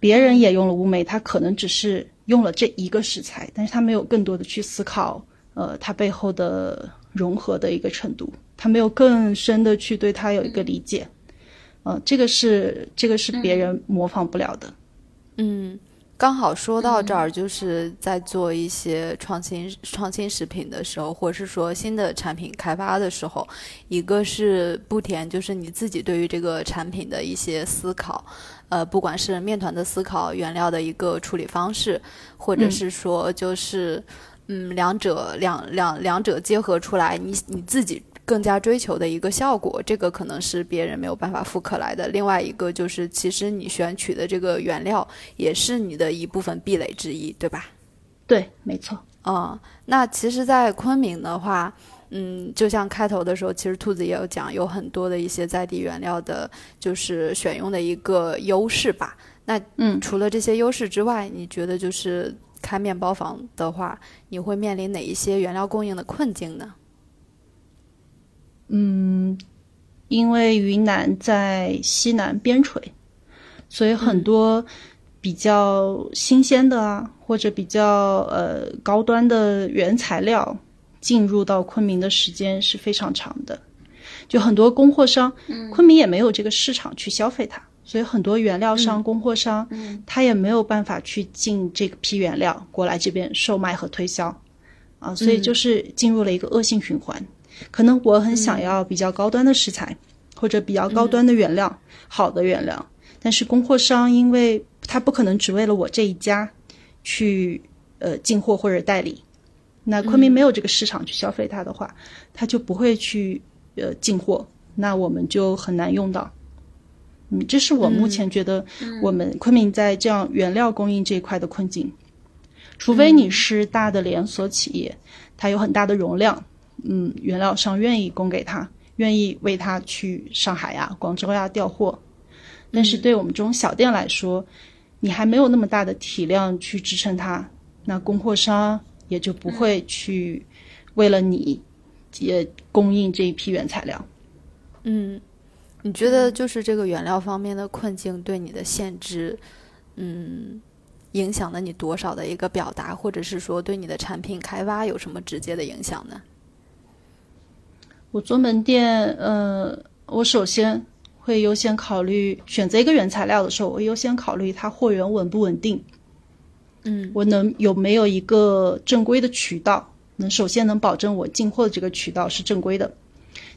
A: 别人也用了乌梅，他可能只是用了这一个食材，但是他没有更多的去思考，呃，它背后的融合的一个程度，他没有更深的去对它有一个理解，呃，这个是这个是别人模仿不了的。
B: 嗯，刚好说到这儿，就是在做一些创新创新食品的时候，或者是说新的产品开发的时候，一个是不甜，就是你自己对于这个产品的一些思考，呃，不管是面团的思考、原料的一个处理方式，或者是说就是嗯，两者两两两者结合出来，你你自己。更加追求的一个效果，这个可能是别人没有办法复刻来的。另外一个就是，其实你选取的这个原料也是你的一部分壁垒之一，对吧？
A: 对，没错。
B: 嗯，那其实，在昆明的话，嗯，就像开头的时候，其实兔子也有讲，有很多的一些在地原料的，就是选用的一个优势吧。那
A: 嗯，
B: 除了这些优势之外，你觉得就是开面包房的话，你会面临哪一些原料供应的困境呢？
A: 嗯，因为云南在西南边陲，所以很多比较新鲜的啊，或者比较呃高端的原材料进入到昆明的时间是非常长的。就很多供货商，昆明也没有这个市场去消费它，所以很多原料商、供货商，他也没有办法去进这批原料过来这边售卖和推销啊，所以就是进入了一个恶性循环。可能我很想要比较高端的食材，或者比较高端的原料，好的原料。但是供货商，因为他不可能只为了我这一家去呃进货或者代理，那昆明没有这个市场去消费它的话，他就不会去呃进货，那我们就很难用到。嗯，这是我目前觉得我们昆明在这样原料供应这一块的困境。除非你是大的连锁企业，它有很大的容量。嗯，原料商愿意供给他，愿意为他去上海呀、广州呀调货，但是对我们这种小店来说，你还没有那么大的体量去支撑它，那供货商也就不会去为了你也供应这一批原材料。
B: 嗯，你觉得就是这个原料方面的困境对你的限制，嗯，影响了你多少的一个表达，或者是说对你的产品开发有什么直接的影响呢？
A: 我做门店，呃，我首先会优先考虑选择一个原材料的时候，我优先考虑它货源稳不稳定。
B: 嗯，
A: 我能有没有一个正规的渠道？能首先能保证我进货的这个渠道是正规的。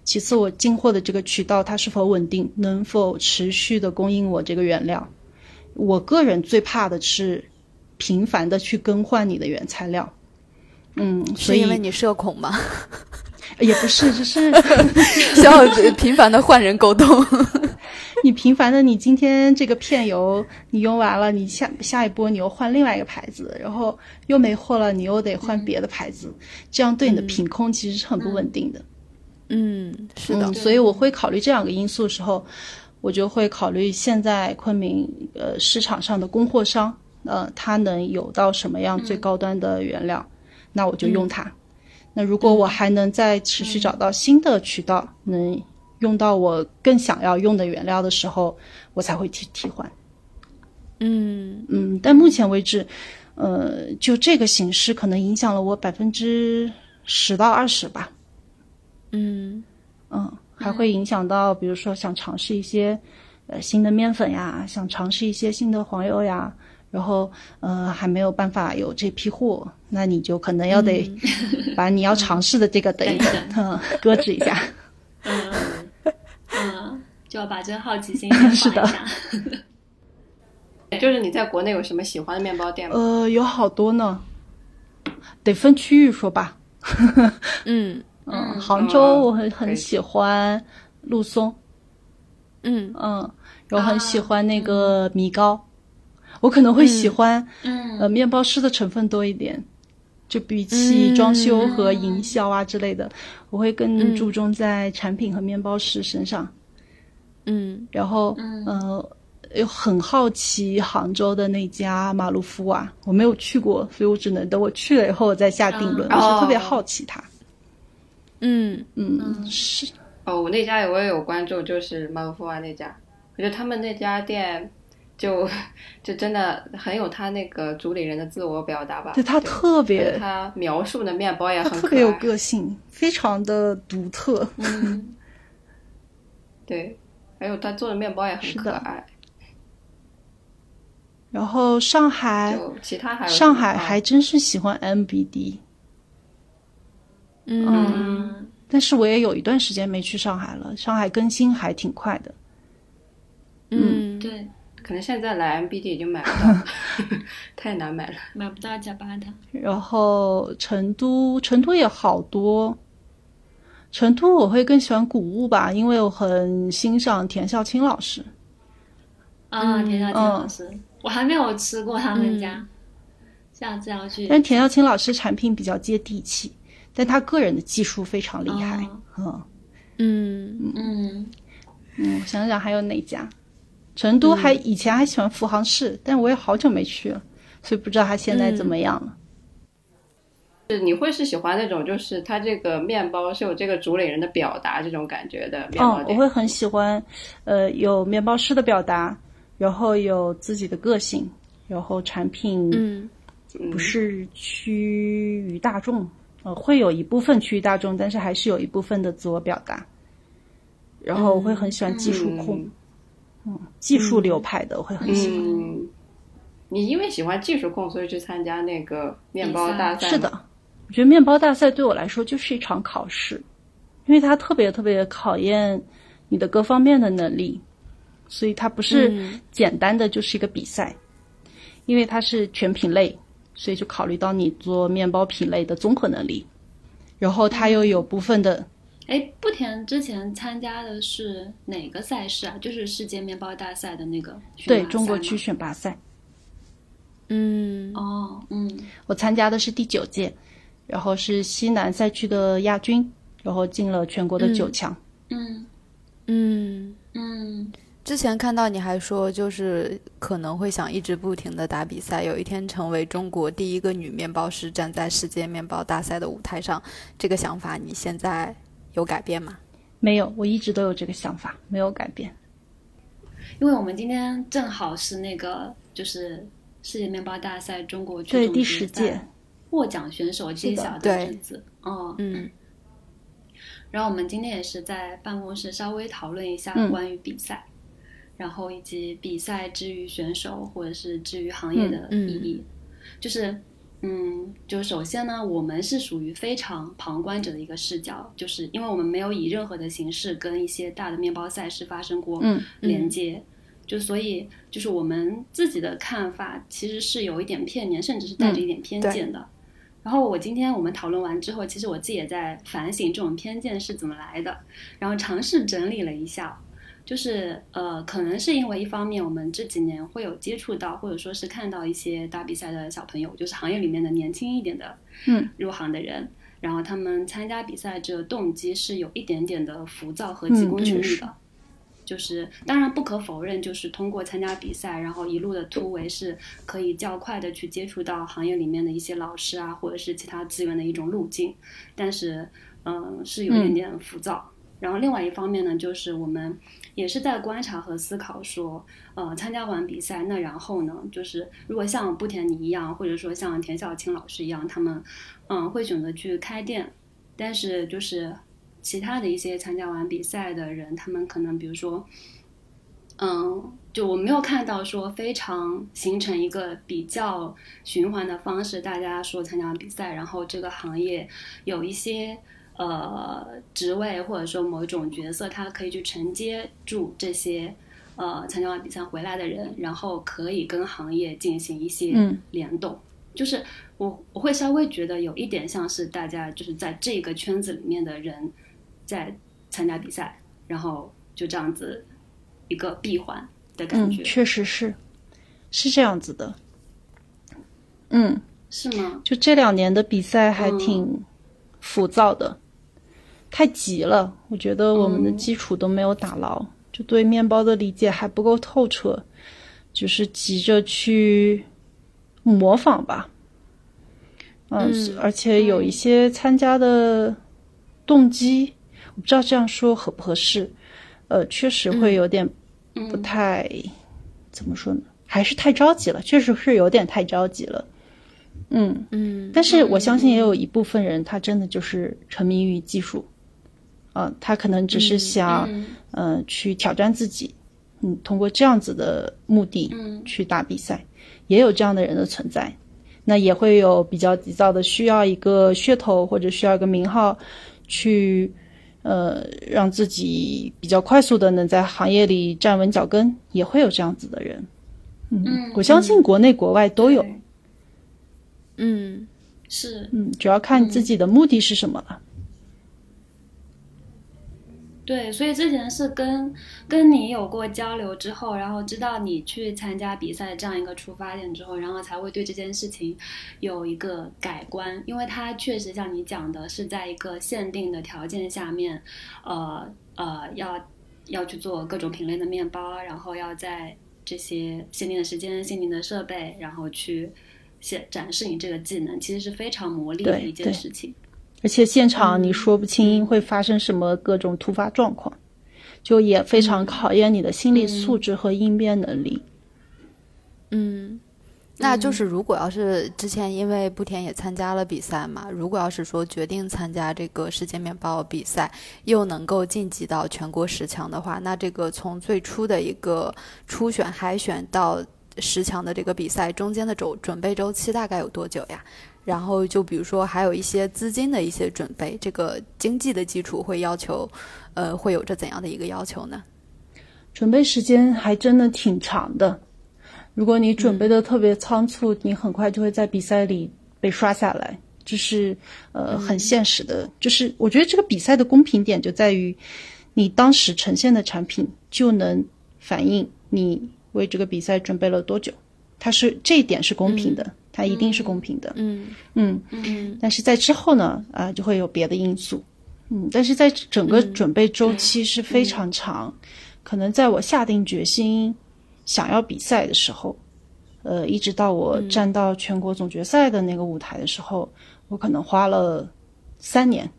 A: 其次，我进货的这个渠道它是否稳定，能否持续的供应我这个原料？我个人最怕的是频繁的去更换你的原材料。嗯，
B: 是因为你社恐吗？
A: 也不是，只是
B: 需要频繁的换人沟通。
A: 你频繁的，你今天这个片油你用完了，你下下一波你又换另外一个牌子，然后又没货了，你又得换别的牌子，这样对你的品控其实是很不稳定的。
B: 嗯，是的。
A: 所以我会考虑这两个因素的时候，我就会考虑现在昆明呃市场上的供货商，呃，他能有到什么样最高端的原料，那我就用它。那如果我还能再持续找到新的渠道，能用到我更想要用的原料的时候，我才会替替换。
B: 嗯
A: 嗯，但目前为止，呃，就这个形式可能影响了我百分之十到二十吧。
B: 嗯
A: 嗯，还会影响到，比如说想尝试一些呃新的面粉呀，想尝试一些新的黄油呀。然后，呃，还没有办法有这批货，那你就可能要得 把你要尝试的这个等一等，嗯，搁置一下。
D: 嗯。嗯，就要把这个好奇心 放
A: 是的。
E: 就是你在国内有什么喜欢的面包店吗？
A: 呃，有好多呢，得分区域说吧。
B: 嗯。
A: 嗯，杭州我很很喜欢陆松。
B: 嗯。
A: 嗯，然后很喜欢那个米糕。我可能会喜欢，呃，面包师的成分多一点，就比起装修和营销啊之类的，我会更注重在产品和面包师身上。
B: 嗯，
A: 然后，呃，又很好奇杭州的那家马路夫啊，我没有去过，所以我只能等我去了以后我再下定论。
E: 嗯。
A: 我是特别好奇它。
B: 嗯。
A: 嗯，是。
E: 哦，我那家我也有关注，就是马路夫瓦那家，我觉得他们那家店就就真的很有他那个主理人的自我表达吧。
A: 对他特别，
E: 他描述的面包也很可
A: 特别有，个性，非常的独特。
D: 嗯，
E: 对，还有他做的面包也很可爱。
A: 然后上海，
E: 其他还有
A: 上海还真是喜欢 MBD，
B: 嗯
D: 嗯，
A: 但是我也有一段时间没去上海了。上海更新还挺快的。
B: 嗯，
D: 对，
E: 可能现在来 MBD 已经买不到了，太难买了。
D: 买不到加巴的。
A: 然后成都，成都也好多。成都我会更喜欢古物吧，因为我很欣赏田孝清老师。
D: 啊，
B: 嗯
D: 田孝青老师，我还没有吃过他们家，下次要去。
A: 但田孝清老师产品比较接地气，但他个人的技术非常厉害。
D: 哦
A: 嗯
B: 嗯
D: 嗯，
A: 嗯，我想想还有哪家？成都还、以前还喜欢福航市，但我也好久没去了，所以不知道它现在怎么样了。
E: 是你会是喜欢那种，就是它这个面包是有这个主理人的表达这种感觉的面包
A: 哦，我。会很喜欢，呃，有面包师的表达，然后有自己的个性，然后产品
B: 嗯
A: 不是趋于大众，呃，会有一部分趋于大众，但是还是有一部分的自我表达。然后我会很喜欢技术控，
E: 嗯
A: 技术流派的我会很喜欢。
E: 嗯，你因为喜欢技术控，所以去参加那个面包大赛。
A: 是，的，我觉得面包大赛对我来说就是一场考试，因为它特别特别考验你的各方面的能力，所以它不是
B: 嗯
A: 简单的就是一个比赛，因为它是全品类，所以就考虑到你做面包品类的综合能力，然后它又有部分的
D: 哎，不田之前参加的是哪个赛事啊？就是世界面包大赛的那个选
A: 对中国区选拔赛，
B: 嗯
D: 哦，嗯
A: 我参加的是第九届，然后是西南赛区的亚军，然后进了全国的九强。
D: 嗯
B: 嗯。
D: 嗯
B: 之前看到你还说，就是可能会想一直不停的打比赛，有一天成为中国第一个女面包师，站在世界面包大赛的舞台上。这个想法你现在有改变吗？
A: 没有，我一直都有这个想法，没有改变。
D: 因为我们今天正好是那个就是世界面包大赛中国区
A: 对，第十届，
D: 获奖选手揭晓的日子。哦，
B: 嗯
D: 然后我们今天也是在办公室稍微讨论一下
A: 嗯
D: 关于比赛，然后以及比赛之于选手或者是之于行业的
B: 嗯
D: 意义。就是，嗯，就首先呢，我们是属于非常旁观者的一个视角，就是因为我们没有以任何的形式跟一些大的面包赛事发生过
A: 嗯
D: 连接。就所以，就是我们自己的看法其实是有一点片面，甚至是带着一点偏见的。然后我今天我们讨论完之后，其实我自己也在反省这种偏见是怎么来的，然后尝试整理了一下，就是呃，可能是因为一方面我们这几年会有接触到，或者说是看到一些打比赛的小朋友，就是行业里面的年轻一点的，
A: 嗯，
D: 入行的人，然后他们参加比赛这个动机是有一点点的浮躁和急功近利的。就是当然不可否认，就是通过参加比赛，然后一路的突围是可以较快的去接触到行业里面的一些老师啊，或者是其他资源的一种路径。但是，嗯、是有一点点浮躁。然后另外一方面呢，就是我们也是在观察和思考说，呃，参加完比赛，那然后呢，就是如果像不田你一样，或者说像田小青老师一样，他们嗯会选择去开店，但是就是其他的一些参加完比赛的人，他们可能比如说，嗯，就我没有看到说非常形成一个比较循环的方式，大家说参加比赛，然后这个行业有一些。呃，职位或者说某一种角色，他可以去承接住这些呃参加完比赛回来的人，然后可以跟行业进行一些
A: 嗯
D: 联动。就是我我会稍微觉得有一点像是大家就是在这个圈子里面的人在参加比赛，然后就这样子一个闭环的感
A: 嗯，
D: 觉，
A: 确实是，是这样子的。嗯，
D: 是吗？
A: 就这两年的比赛还挺浮躁的，太急了。我觉得我们的基础都没有打牢，就对面包的理解还不够透彻，就是急着去模仿吧。嗯，
B: 嗯
A: 而且有一些参加的动机，我不知道这样说合不合适。呃，确实会有点不太、怎么说呢，还是太着急了，确实是有点太着急了。嗯
B: 嗯
A: 但是我相信也有一部分人，他真的就是沉迷于技术，啊、他可能只是想，
D: 嗯
A: 呃，去挑战自己，嗯，通过这样子的目的
D: 嗯
A: 去打比赛，也有这样的人的存在。那也会有比较急躁的，需要一个噱头或者需要一个名号，去呃让自己比较快速的能在行业里站稳脚跟，也会有这样子的人。嗯，
D: 嗯
A: 我相信国内国外都有。
B: 嗯
D: 是
A: 嗯，主要看自己的目的是什么了。
D: 对，所以之前是跟跟你有过交流之后，然后知道你去参加比赛这样一个出发点之后，然后才会对这件事情有一个改观，因为它确实像你讲的，是在一个限定的条件下面，呃呃，要要去做各种品类的面包，然后要在这些限定的时间、限定的设备，然后去显展示你这个技能，其实是非常磨砺的一件事情。
A: 而且现场你说不清会发生什么各种突发状况，就也非常考验你的心理素质和应变能力。
B: 嗯，那就是如果要是之前因为不田也参加了比赛嘛，如果要是说决定参加这个世界面包比赛，又能够晋级到全国十强的话，那这个从最初的一个初选、海选到十强的这个比赛中间的周准备周期大概有多久呀？然后就比如说还有一些资金的一些准备，这个经济的基础会要求，呃，会有着怎样的一个要求呢？
A: 准备时间还真的挺长的。如果你准备的特别仓促，你很快就会在比赛里被刷下来，这是呃很现实的。就是我觉得这个比赛的公平点就在于，你当时呈现的产品就能反映你为这个比赛准备了多久，它是这一点是公平的，它一定是公平的。
B: 嗯。
A: 嗯，
B: 嗯。
A: 但是在之后呢，啊、就会有别的因素。嗯，但是在整个准备周期是非常长，可能在我下定决心想要比赛的时候，呃，一直到我站到全国总决赛的那个舞台的时候，我可能花了三年。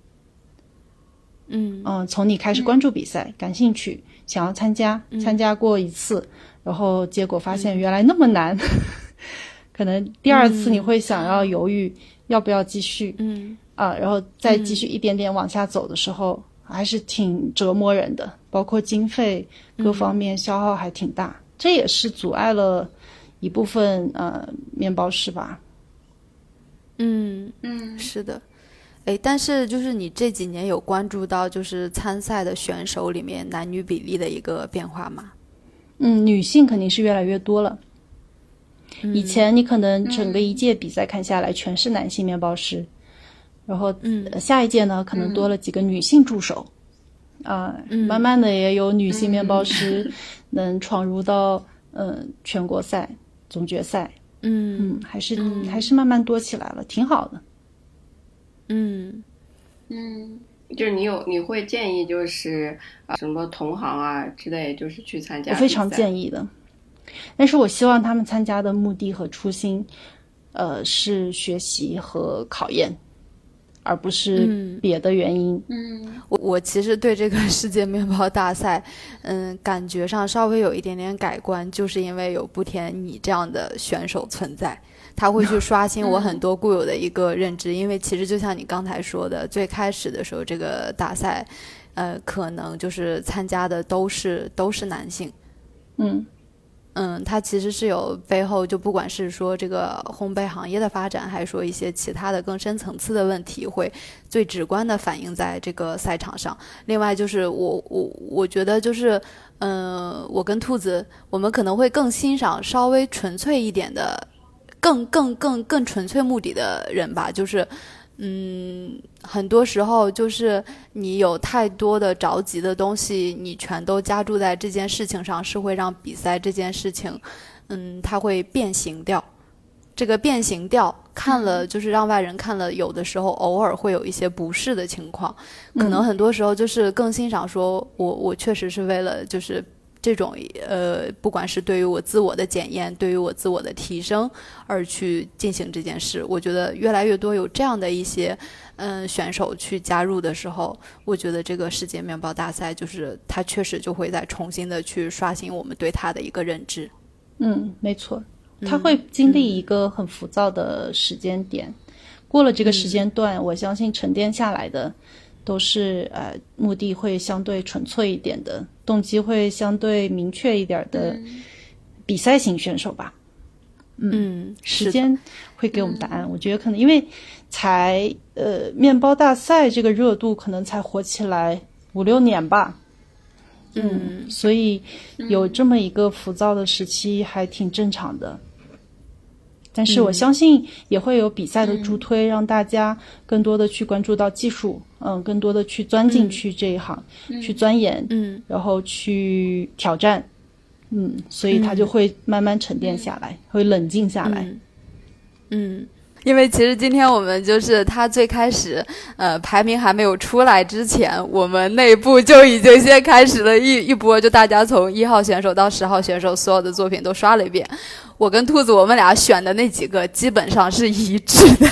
B: 嗯。
A: 嗯，从你开始关注比赛、感兴趣，想要参加，参加过一次，然后结果发现原来那么难，可能第二次你会想要犹豫要不要继续，
B: 嗯
A: 啊，然后再继续一点点往下走的时候，还是挺折磨人的，包括经费各方面消耗还挺大，这也是阻碍了一部分呃面包师吧。
B: 嗯。
D: 嗯
B: 是的，哎，但是就是你这几年有关注到就是参赛的选手里面男女比例的一个变化吗？
A: 嗯，女性肯定是越来越多了。以前你可能整个一届比赛看下来全是男性面包师，然后
B: 嗯。
A: 呃下一届呢可能多了几个女性助手，啊、慢慢的也有女性面包师 能闯入到嗯、呃全国赛、总决赛，
B: 嗯。
A: 嗯，还是、还是慢慢多起来了，挺好的。
B: 嗯。
D: 嗯
E: 就是你有你会建议就是啊什么同行啊之类，就是去参加。
A: 我非常建议的。但是我希望他们参加的目的和初心，呃，是学习和考验，而不是
B: 嗯
A: 别的原因。
D: 嗯
B: 我我其实对这个 世界面包大赛，嗯，感觉上稍微有一点点改观，就是因为有不田你这样的选手存在，他会去刷新我很多固有的一个认知。因为其实就像你刚才说的，最开始的时候这个大赛，呃，可能就是参加的都是都是男性。
A: 嗯
B: 嗯，它其实是有背后，就不管是说这个烘焙行业的发展，还是说一些其他的更深层次的问题，会最直观的反映在这个赛场上。另外就是我我我觉得就是，嗯、我跟兔子，我们可能会更欣赏稍微纯粹一点的，更更更更纯粹目的的人吧，就是。嗯，很多时候就是你有太多的着急的东西，你全都加注在这件事情上，是会让比赛这件事情，嗯，它会变形掉。这个变形掉看了，就是让外人看了，有的时候偶尔会有一些不适的情况，可能很多时候就是更欣赏，说我我确实是为了就是。这种呃，不管是对于我自我的检验，对于我自我的提升而去进行这件事，我觉得越来越多有这样的一些嗯选手去加入的时候，我觉得这个世界面包大赛就是它确实就会再重新的去刷新我们对它的一个认知。
A: 嗯，没错，它会经历一个很浮躁的时间点，过了这个时间段，我相信沉淀下来的都是呃目的会相对纯粹一点的，动机会相对明确一点的比赛型选手吧。
B: 嗯，
A: 时间会给我们答案。我觉得可能因为才呃面包大赛这个热度可能才火起来五六年吧，
B: 嗯
A: 所以有这么一个浮躁的时期还挺正常的。但是我相信也会有比赛的助推，让大家更多的去关注到技术，嗯，更多的去钻进去这一行，去钻研，
B: 嗯。
A: 然后去挑战，嗯，所以它就会慢慢沉淀下来，会冷静下来。
B: 嗯。嗯，因为其实今天我们就是他最开始呃排名还没有出来之前，我们内部就已经先开始了一一波，就大家从一号选手到十号选手所有的作品都刷了一遍。我跟兔子我们俩选的那几个基本上是一致的。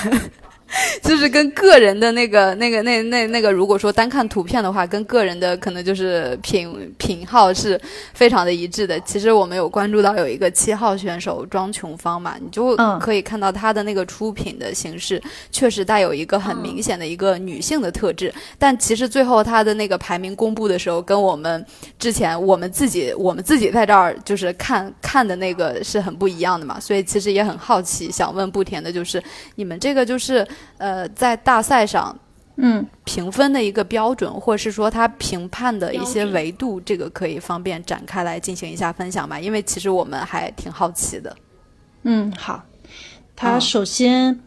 B: 就是跟个人的那个、那个、那、那、那个，如果说单看图片的话，跟个人的可能就是品品号是非常的一致的。其实我们有关注到有一个七号选手庄琼芳嘛，你就
A: 嗯
B: 可以看到她的那个出品的形式，确实带有一个很明显的一个女性的特质。但其实最后她的那个排名公布的时候，跟我们之前我们自己我们自己在这儿就是看看的那个是很不一样的嘛，所以其实也很好奇，想问不甜的就是你们这个就是呃在大赛上
A: 嗯，
B: 评分的一个标准，或者是说它评判的一些维度，这个可以方便展开来进行一下分享吧？因为其实我们还挺好奇的。
A: 嗯，好。它
B: 嗯
A: 首先，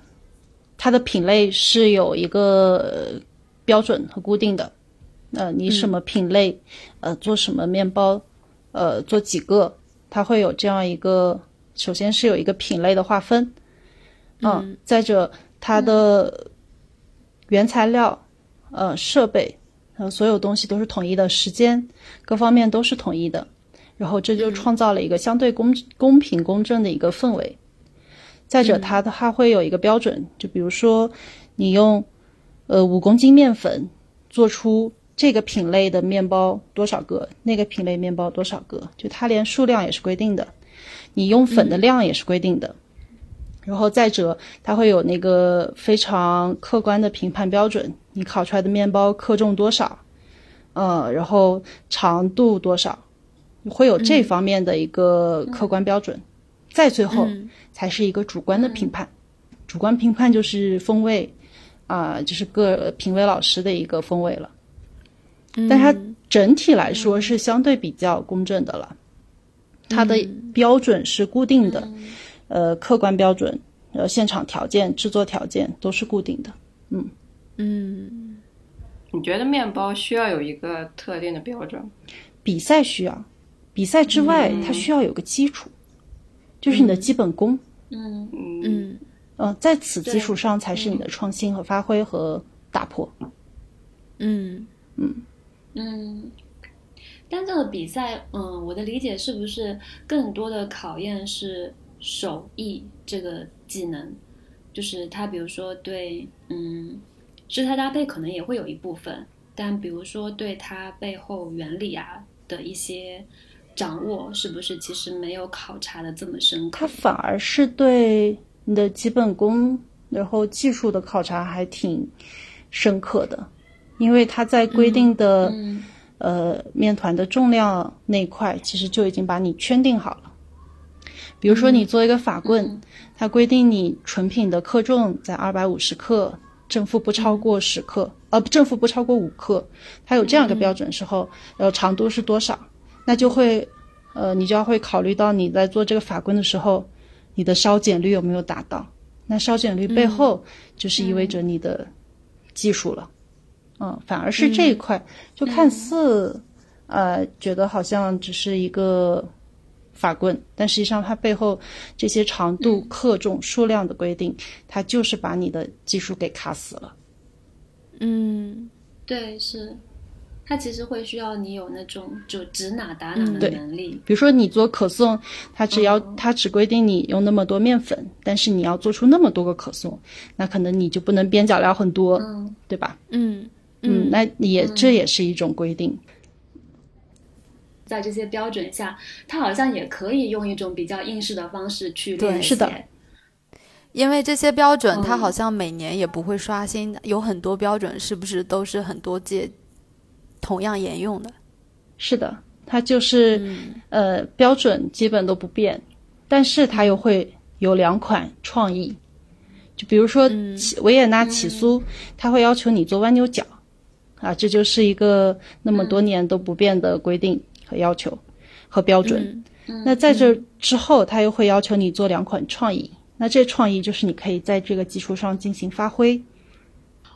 A: 它的品类是有一个呃标准和固定的。呃，你什么品类，呃，做什么面包，呃，做几个，它会有这样一个，首先是有一个品类的划分。嗯，再者，它的原材料、呃，设备，呃，所有东西都是统一的，时间各方面都是统一的。然后这就创造了一个相对公公平公正的一个氛围。再者，它它会有一个标准，就比如说你用呃五公斤面粉做出这个品类的面包多少个，那个品类面包多少个，就它连数量也是规定的，你用粉的量也是规定的。然后再者，它会有那个非常客观的评判标准，你烤出来的面包克重多少，呃，然后长度多少，会有这方面的一个客观标准。再最后才是一个主观的评判，主观评判就是风味，啊、就是各评委老师的一个风味了。但它整体来说是相对比较公正的了，它的标准是固定的，呃，客观标准，呃，现场条件、制作条件都是固定的。
B: 嗯嗯
E: 你觉得面包需要有一个特定的标准？
A: 比赛需要，比赛之外，它需要有个基础，就是你的基本功。
D: 嗯
E: 嗯，
B: 嗯
A: 嗯、在此基础上才是你的创新和发挥和打破。
B: 嗯
D: 嗯嗯。但这个比赛，嗯，我的理解是不是更多的考验是手艺这个技能？就是他，比如说对，嗯，食材搭配可能也会有一部分，但比如说对它背后原理啊的一些掌握，是不是其实没有考察的这么深刻
A: 它？反而是对你的基本功，然后技术的考察还挺深刻的，因为他在规定的、
D: 嗯
A: 呃面团的重量那一块，其实就已经把你圈定好了。比如说你做一个法棍，它规定你纯品的克重在二百五十克，正负不超过十克，呃，正负不超过五克，它有这样一个标准时候，呃，长度是多少，那就会，呃，你就要会考虑到你在做这个法棍的时候，你的烧碱率有没有达到？那烧碱率背后就是意味着你的技术了，嗯，反而是这一块，就看似，呃，觉得好像只是一个法棍，但实际上它背后这些长度、克重、数量的规定，它就是把你的技术给卡死了。
B: 嗯
D: 对，是，它其实会需要你有那种就指哪打哪的能力。
A: 比如说你做可颂，它只要它只规定你用那么多面粉，但是你要做出那么多个可颂，那可能你就不能边角料很多，
D: 嗯，
A: 对吧？
B: 嗯
A: 嗯，那也这也是一种规定。
D: 在这些标准下，它好像也可以用一种比较应试的方式去
B: 对
D: 练习。
A: 是的
B: 因为这些标准，
D: 嗯
B: 它好像每年也不会刷新，有很多标准是不是都是很多届同样沿用的？
A: 是的，它就是、
B: 嗯
A: 呃标准基本都不变，但是它又会有两款创意，就比如说维也纳起酥，它会要求你做弯牛角，啊，这就是一个那么多年都不变的规定和要求和标准。
B: 嗯
A: 那在这之后，他又会要求你做两款创意，那这创意就是你可以在这个基础上进行发挥。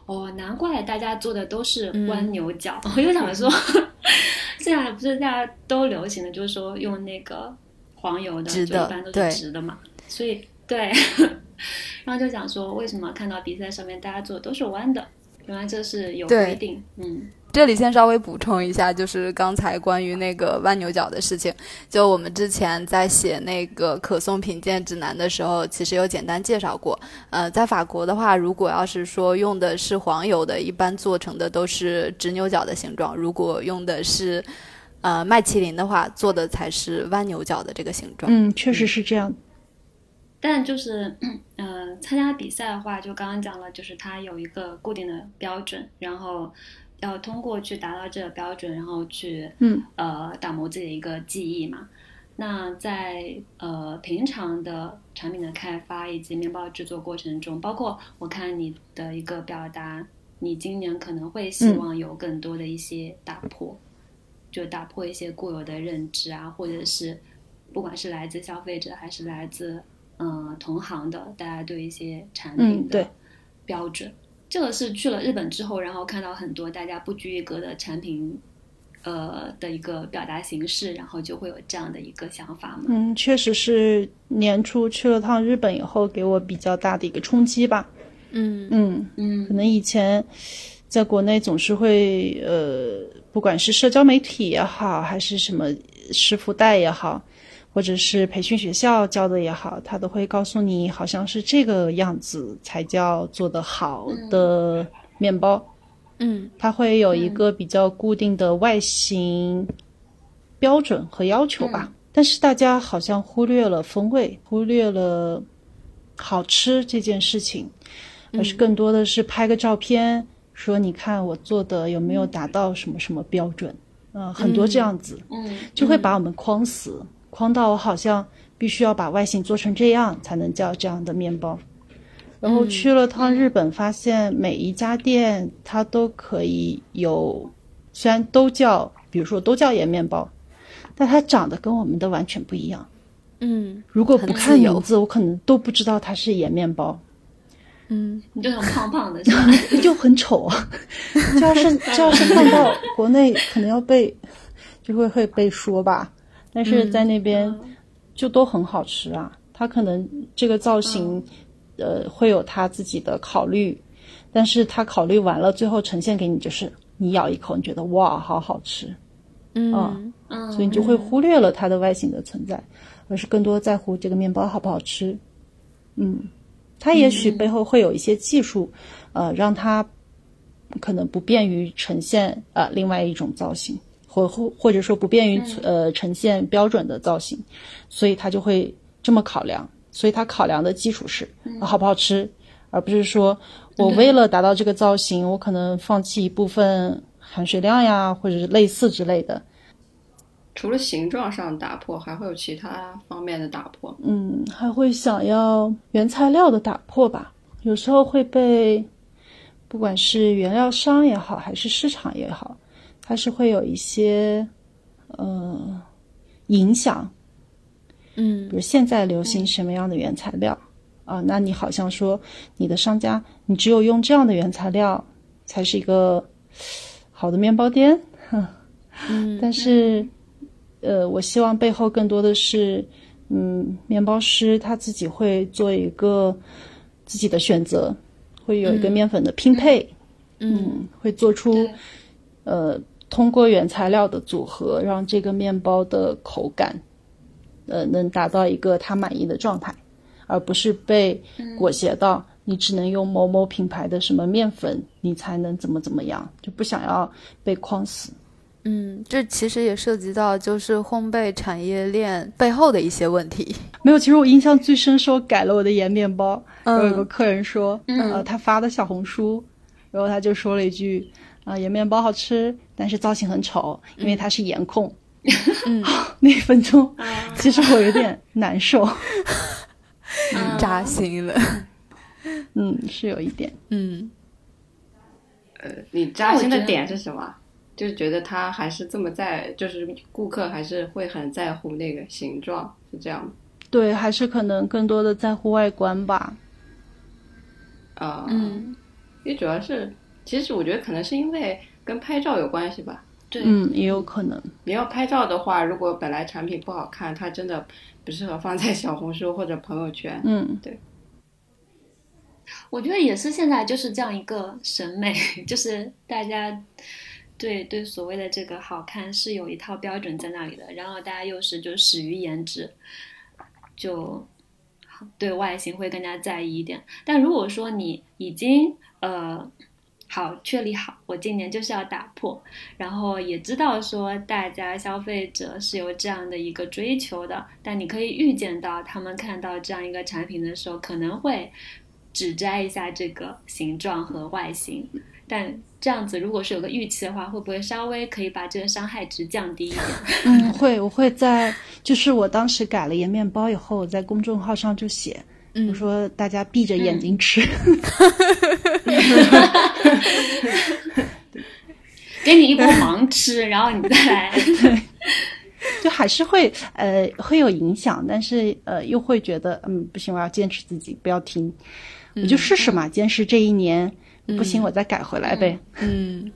D: 哦，难怪大家做的都是
B: 嗯
D: 弯牛角。我就想说，现在不是大家都流行的，就是说用那个黄油的，
B: 直的
D: 就一般都是直的嘛。所以对，然后就想说，为什么看到比赛上面大家做的都是弯的？原来这是有规定。嗯，
B: 这里先稍微补充一下，就是刚才关于那个弯牛角的事情。就我们之前在写那个可颂品鉴指南的时候，其实有简单介绍过。呃，在法国的话，如果要是说用的是黄油的，一般做成的都是直牛角的形状；如果用的是呃麦淇淋的话，做的才是弯牛角的这个形状。
A: 嗯，确实是这样。
D: 但就是，呃，参加比赛的话，就刚刚讲了，就是它有一个固定的标准，然后要通过去达到这个标准，然后去，
A: 嗯，
D: 呃，打磨自己的一个技艺嘛。那在呃平常的产品的开发以及面包制作过程中，包括我看你的一个表达，你今年可能会希望有更多的一些打破，就打破一些固有的认知啊，或者是不管是来自消费者还是来自嗯、呃同行的，大家对一些产
A: 嗯
D: 品的标准。这个是去了日本之后，然后看到很多大家不拘一格的产品，呃的一个表达形式，然后就会有这样的一个想法嘛。
A: 嗯，确实是年初去了趟日本以后，给我比较大的一个冲击吧。
B: 嗯
A: 嗯，
D: 嗯
A: 可能以前在国内总是会呃，不管是社交媒体也好，还是什么师傅带也好，或者是培训学校教的也好，他都会告诉你，好像是这个样子才叫做的好的面包。
B: 嗯。
A: 它会有一个比较固定的外形标准和要求吧。但是大家好像忽略了风味，忽略了好吃这件事情，而是更多的是拍个照片，说你看我做的有没有达到什么什么标准。嗯、很多这样子，
D: 嗯，
A: 就会把我们框死，框到我好像必须要把外形做成这样才能叫这样的面包。然后去了趟日本，发现每一家店它都可以有，虽然都叫，比如说都叫盐面包，但它长得跟我们的完全不一样。
B: 嗯
A: 如果不看名字，我可能都不知道它是盐面包，
B: 嗯
D: 你就很胖胖的？
A: 就很丑啊。这要是这要是放到国内，可能要被就会会被说吧。但是在那边就都很好吃啊。它可能这个造型，呃，会有他自己的考虑，但是他考虑完了，最后呈现给你就是你咬一口，你觉得哇，好好吃，
B: 嗯
D: 嗯，
A: 所以你就会忽略了它的外形的存在，而是更多在乎这个面包好不好吃。嗯，它也许背后会有一些技术，呃，让它可能不便于呈现呃另外一种造型，或或或者说不便于呃呈现标准的造型，所以他就会这么考量。所以他考量的基础是、呃好不好吃，而不是说我为了达到这个造型，我可能放弃一部分含水量呀，或者是类似之类的。
E: 除了形状上打破，还会有其他方面的打破。
A: 嗯，还会想要原材料的打破吧。有时候会被，不管是原料商也好，还是市场也好，它是会有一些呃影响。
B: 嗯。
A: 比如现在流行什么样的原材料啊、那你好像说你的商家，你只有用这样的原材料才是一个好的面包店。
B: 嗯
A: 但是，呃，我希望背后更多的是，嗯，面包师他自己会做一个自己的选择，会有一个面粉的拼配，嗯，会做出呃，通过原材料的组合，让这个面包的口感，呃，能达到一个他满意的状态，而不是被裹挟到你只能用某某品牌的什么面粉，你才能怎么怎么样，就不想要被框死。
B: 嗯，这其实也涉及到就是烘焙产业链背后的一些问题。
A: 没有，其实我印象最深是我改了我的盐面包，
B: 嗯
A: 然后有个客人说，
D: 嗯
A: 呃，他发的小红书，然后他就说了一句，啊、盐面包好吃，但是造型很丑，因为他是颜控。
B: 嗯，
A: 那一分钟，
D: 啊
A: 其实我有点难受，
D: 嗯
B: 扎心了。
A: 嗯，是有一点。
B: 嗯，
E: 呃，你扎心的点是什么？就是觉得他还是这么在，就是顾客还是会很在乎那个形状，是这样吗？
A: 对，还是可能更多的在乎外观吧。
E: 啊、
B: 嗯，
E: 因为主要是，其实我觉得可能是因为跟拍照有关系吧。
D: 对，
A: 嗯，也有可能。
E: 你要拍照的话，如果本来产品不好看，它真的不适合放在小红书或者朋友圈。
A: 嗯，对
D: 我觉得也是现在就是这样一个审美，就是大家对对所谓的这个好看是有一套标准在那里的，然后大家又是就始于颜值，就对外形会更加在意一点。但如果说你已经呃好确立好，我今年就是要打破，然后也知道说大家消费者是有这样的一个追求的，但你可以预见到他们看到这样一个产品的时候，可能会指摘一下这个形状和外形。但这样子，如果是有个预期的话，会不会稍微可以把这个伤害值降低一点？
A: 嗯，会，我会在，就是我当时改了盐面包以后，我在公众号上就写，
B: 嗯
A: 我说大家闭着眼睛吃。
D: 给你一波盲吃，然后你再来。
A: 就还是会呃会有影响，但是呃又会觉得嗯不行，我要坚持自己，不要停，我就试试嘛，坚持这一年，不行我再改回来呗，
B: 嗯，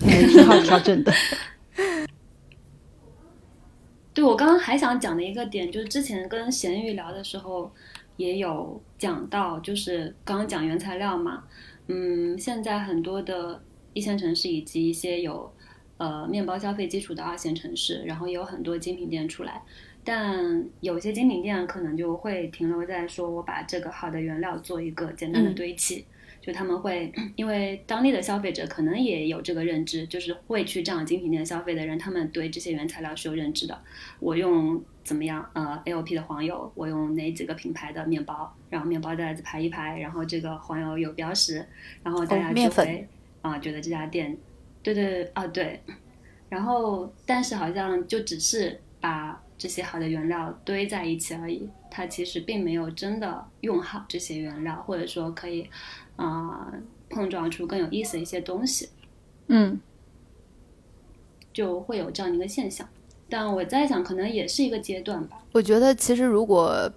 A: 还挺好调整的。
D: 对我刚刚还想讲的一个点，就是之前跟咸鱼聊的时候也有讲到，就是刚刚讲原材料嘛，嗯，现在很多的一线城市以及一些有呃面包消费基础的二线城市，然后也有很多精品店出来，但有些精品店可能就会停留在说我把这个好的原料做一个简单的
B: 嗯
D: 堆砌。就他们会，因为当地的消费者可能也有这个认知，就是会去这样精品店消费的人，他们对这些原材料是有认知的。我用怎么样？呃，AOP 的黄油，我用哪几个品牌的面包，然后面包袋子排一排，然后这个黄油有标识，然后大家就会啊、觉得这家店，对对对啊对，然后但是好像就只是把这些好的原料堆在一起而已，它其实并没有真的用好这些原料，或者说可以啊、呃碰撞出更有意思的一些东西。
A: 嗯，
D: 就会有这样的一个现象。但我在想，可能也是一个阶段吧。
B: 我觉得其实如果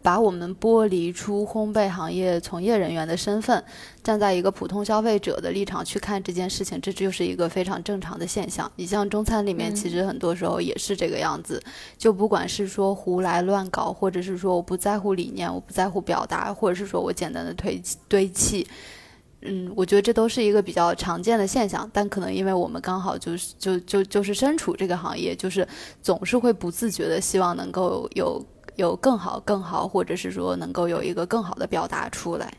B: 把我们剥离出烘焙行业从业人员的身份，站在一个普通消费者的立场去看这件事情，这就是一个非常正常的现象。你像中餐里面，
D: 嗯
B: 其实很多时候也是这个样子，就不管是说胡来乱搞，或者是说我不在乎理念，我不在乎表达，或者是说我简单的堆堆砌。嗯，我觉得这都是一个比较常见的现象，但可能因为我们刚好就是就就就是身处这个行业，就是总是会不自觉的希望能够有有更好更好，或者是说能够有一个更好的表达出来。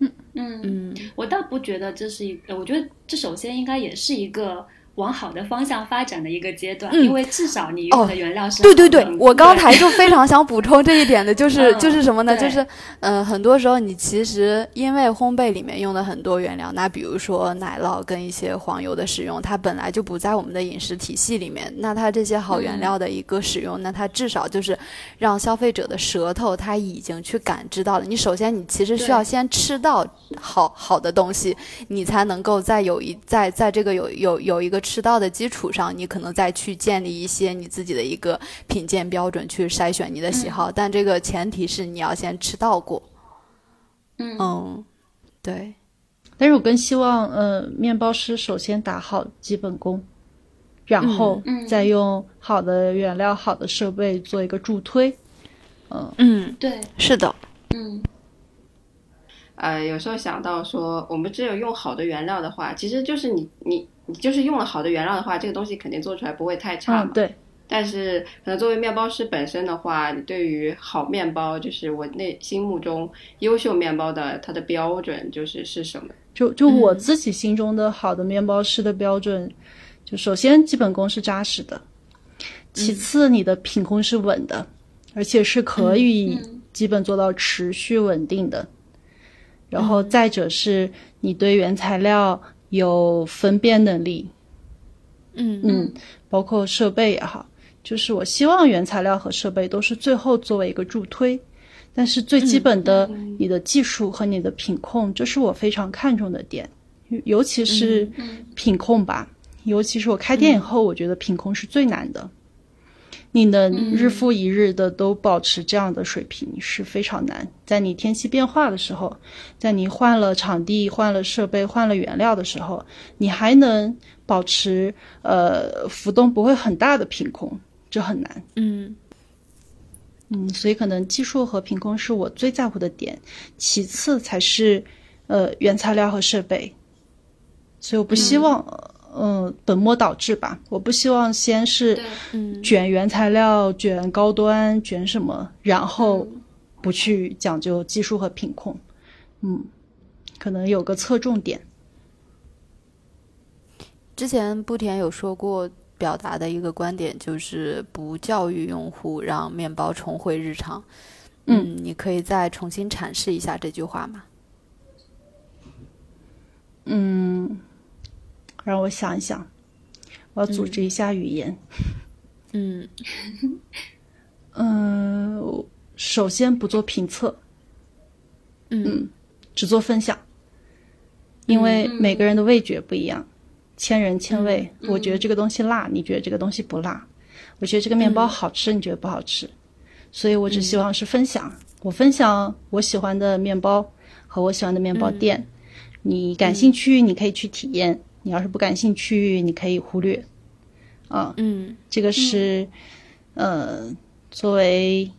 D: 嗯，
B: 嗯嗯
D: 我倒不觉得这是一个，我觉得这首先应该也是一个往好的方向发展的一个阶段，
B: 嗯
D: 因为至少你用的原料是、
B: 对对对，我刚
D: 才
B: 才就非常想补充这一点的，就是
D: 嗯
B: 就是什么呢？
D: 对
B: 就是呃，很多时候你其实因为烘焙里面用的很多原料，那比如说奶酪跟一些黄油的使用，它本来就不在我们的饮食体系里面。那它这些好原料的一个使用，那它至少就是让消费者的舌头它已经去感知到了。你首先你其实需要先吃到好好的东西，你才能够再有一在在这个有有有一个吃到的基础上，你可能再去建立一些你自己的一个品鉴标准，去筛选你的喜好。但这个前提是你要先吃到过。
D: 嗯。
B: 嗯，对，
A: 但是我更希望，呃，面包师首先打好基本功，然后。
D: 嗯。
A: 再用好的原料、好的设备做一个助推。嗯
B: 嗯，
D: 对，
B: 是的，
D: 嗯。
E: 呃，有时候想到说，我们只有用好的原料的话，其实就是你你你就是用了好的原料的话，这个东西肯定做出来不会太差嘛。
A: 嗯，对，
E: 但是可能作为面包师本身的话，你对于好面包，就是我内心目中优秀面包的它的标准就是是什么？
A: 就就我自己心中的好的面包师的标准，就首先基本功是扎实的，其次你的品控是稳的，而且是可以基本做到持续稳定的。然后再者是你对原材料有分辨能力，
B: 嗯。
A: 嗯，包括设备也好，就是我希望原材料和设备都是最后作为一个助推，但是最基本的你的技术和你的品控，这是我非常看重的点，尤其是品控吧，尤其是我开店以后，我觉得品控是最难的。你能日复一日的都保持这样的水平是非常难。在你天气变化的时候，在你换了场地、换了设备、换了原料的时候，你还能保持呃浮动不会很大的品控，这很难。
B: 嗯
A: 嗯，所以可能技术和品控是我最在乎的点，其次才是呃原材料和设备。所以我不希望嗯、呃本末倒置吧，我不希望先是卷原材料、卷高端、卷什么，然后不去讲究技术和品控。嗯，可能有个侧重点。
B: 之前布田有说过，表达的一个观点就是不教育用户，让面包重回日常。
A: 嗯
B: 你可以再重新阐释一下这句话吗？
A: 嗯，让我想一想，我要组织一下语言。
B: 嗯
A: 嗯，首先不做评测，
B: 嗯
A: 只做分享，因为每个人的味觉不一样，千人千味。我觉得这个东西辣，你觉得这个东西不辣；我觉得这个面包好吃，你觉得不好吃。所以我只希望是分享，我分享我喜欢的面包和我喜欢的面包店。你感兴趣，你可以去体验；你要是不感兴趣，你可以忽略。啊，
B: 嗯
A: 这个是，呃，作为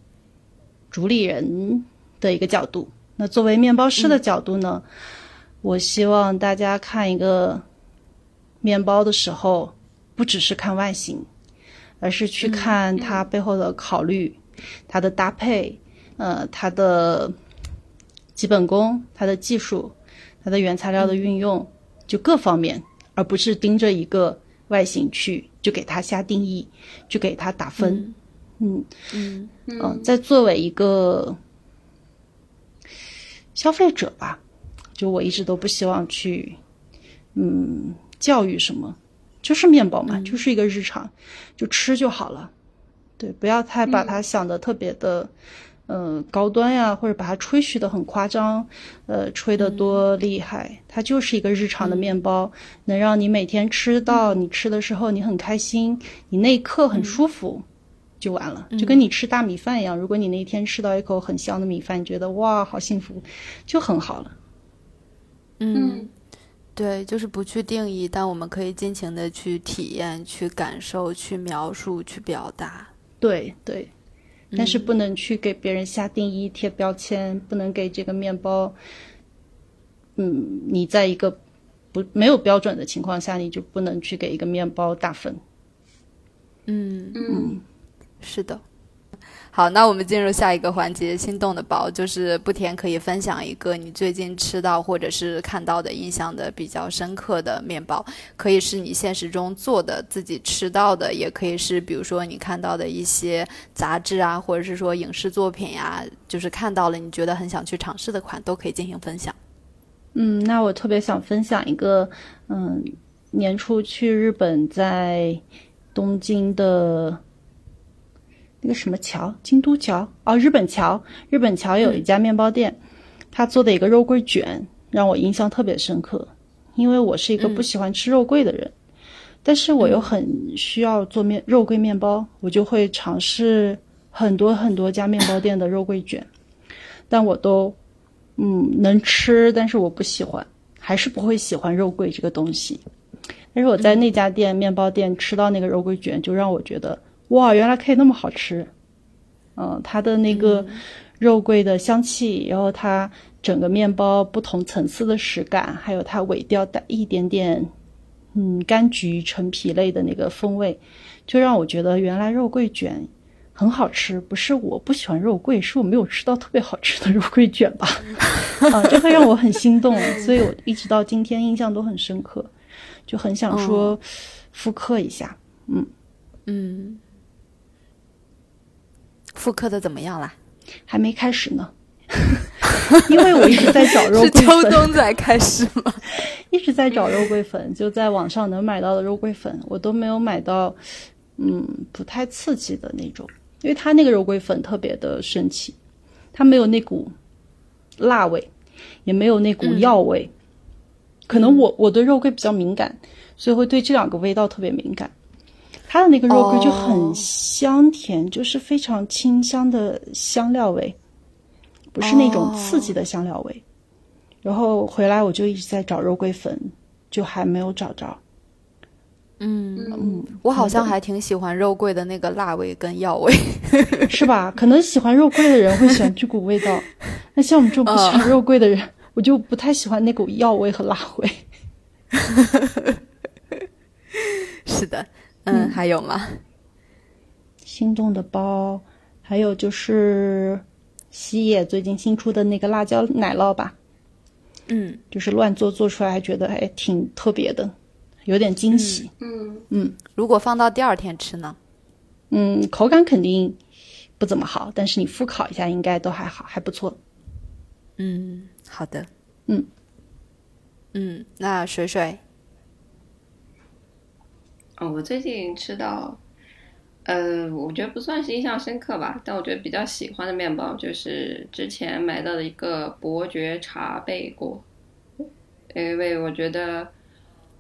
A: 主理人的一个角度。那作为面包师的角度呢，我希望大家看一个面包的时候，不只是看外形，而是去看它背后的考虑、它的搭配，呃，它的基本功、它的技术、它的原材料的运用，就各方面，而不是盯着一个外形去就给它下定义，就给它打分。嗯。
B: 嗯。
A: 嗯，在作为一个消费者吧，就我一直都不希望去，嗯，教育什么，就是面包嘛，就是一个日常，就吃就好了。对，不要太把它想的特别的，嗯、高端呀，或者把它吹嘘的很夸张，呃，吹得多厉害。它就是一个日常的面包，能让你每天吃到，你吃的时候你很开心，你那一刻很舒服。就完了，就跟你吃大米饭一样。如果你那一天吃到一口很香的米饭，你觉得哇，好幸福，就很好了。
B: 嗯，对，就是不去定义，但我们可以尽情的去体验、去感受、去描述、去表达。
A: 对对，但是不能去给别人下定义、贴标签，不能给这个面包，嗯，你在一个不没有标准的情况下，你就不能去给一个面包打分。
B: 嗯，
D: 嗯
B: 是的。好，那我们进入下一个环节，心动的包，就是不甜可以分享一个你最近吃到或者是看到的印象的比较深刻的面包，可以是你现实中做的、自己吃到的，也可以是比如说你看到的一些杂志啊，或者是说影视作品呀、就是看到了你觉得很想去尝试的款，都可以进行分享。
A: 嗯，那我特别想分享一个，嗯，年初去日本，在东京的那个什么桥，京都桥哦，日本桥，日本桥有一家面包店，他做的一个肉桂卷让我印象特别深刻，因为我是一个不喜欢吃肉桂的人，但是我又很需要做面肉桂面包，我就会尝试很多很多家面包店的肉桂卷，但我都嗯能吃，但是我不喜欢，还是不会喜欢肉桂这个东西。但是我在那家店、面包店吃到那个肉桂卷，就让我觉得哇，原来可以那么好吃。嗯，它的那个肉桂的香气，然后它整个面包不同层次的实感，还有它尾调带一点点嗯柑橘、陈皮类的那个风味，就让我觉得原来肉桂卷很好吃。不是我不喜欢肉桂，是我没有吃到特别好吃的肉桂卷吧？啊，这会让我很心动，所以我一直到今天印象都很深刻，就很想说复刻一下。嗯，
B: 嗯，复刻的怎么样啦？
A: 还没开始呢，因为我一直在找肉 桂粉。
B: 秋冬才开始吗？
A: 一直在找肉桂粉，就在网上能买到的肉桂粉，我都没有买到，嗯，不太刺激的那种，因为它那个肉桂粉特别的神奇，它没有那股辣味，也没有那股药味，可能我我对肉桂比较敏感，所以会对这两个味道特别敏感。它的那个肉桂就很
B: 哦
A: 香甜，就是非常清香的香料味，不是那种刺激的香料味。然后回来我就一直在找肉桂粉，就还没有找着。
D: 嗯嗯，
B: 我好像还挺喜欢肉桂的那个辣味跟药味。
A: 是吧？可能喜欢肉桂的人会喜欢这股味道，那像我们这种不喜欢肉桂的人，我就不太喜欢那股药味和辣味。
B: 是的，嗯，还有吗？
A: 心动的包，还有就是西野最近新出的那个辣椒奶酪吧，
B: 嗯，
A: 就是乱做做出来，还觉得还挺特别的，有点惊喜。
D: 嗯嗯，
B: 如果放到第二天吃呢？
A: 嗯，口感肯定不怎么好，但是你复烤一下应该都还好，还不错。
B: 嗯，好的。
A: 嗯
B: 嗯，那水水，
E: 嗯，我最近吃到，呃，我觉得不算是印象深刻吧，但我觉得比较喜欢的面包就是之前买到的一个伯爵茶贝果，因为我觉得，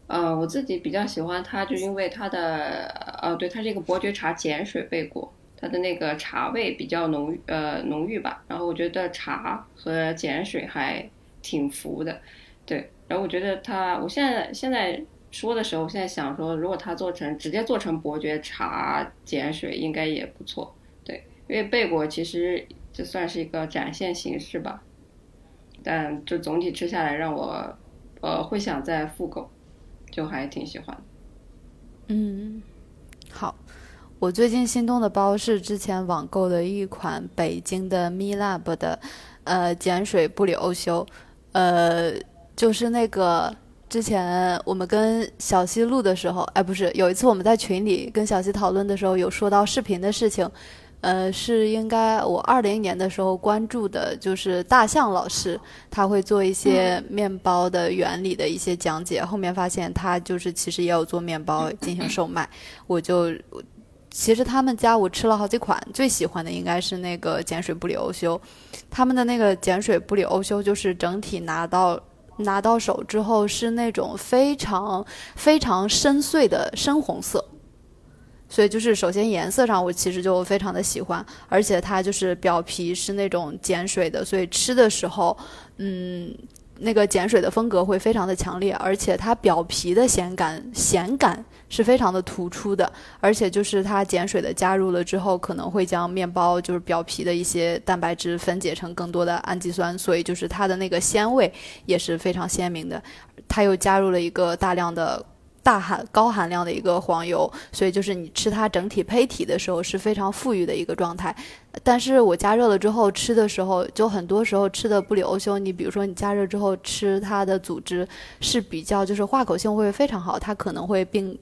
E: 呃，我自己比较喜欢它，就因为它的，呃，对，它是一个伯爵茶碱水贝果，它的那个茶味比较浓，呃，浓郁吧，然后我觉得茶和碱水还挺符的，对，然后我觉得它，我现在现在说的时候，我现在想说，如果它做成直接做成伯爵茶碱水，应该也不错。对，因为贝果其实这算是一个展现形式吧，但就总体吃下来，让我呃会想再复购，就还挺喜欢。
B: 嗯，好。我最近心动的包是之前网购的一款北京的 Me Lab 的，呃，碱水布里欧修，呃，就是那个之前我们跟小西录的时候，哎，不是，有一次我们在群里跟小西讨论的时候，有说到视频的事情，呃，是应该我二零年的时候关注的，就是大象老师，他会做一些面包的原理的一些讲解。后面发现他就是其实也有做面包进行售卖，我就其实他们家我吃了好几款，最喜欢的应该是那个碱水布里欧修，他们的那个碱水布里欧修就是整体拿到拿到手之后是那种非常非常深邃的深红色。所以就是首先颜色上我其实就非常的喜欢，而且它就是表皮是那种碱水的，所以吃的时候，嗯，那个碱水的风格会非常的强烈，而且它表皮的咸感咸感是非常的突出的，而且就是它碱水的加入了之后，可能会将面包就是表皮的一些蛋白质分解成更多的氨基酸，所以就是它的那个鲜味也是非常鲜明的。它又加入了一个大量的。大含高含量的一个黄油，所以就是你吃它整体胚体的时候是非常富裕的一个状态。但是我加热了之后吃的时候，就很多时候吃的布里欧修，你比如说你加热之后吃它的组织是比较就是化口性会非常好，它可能会并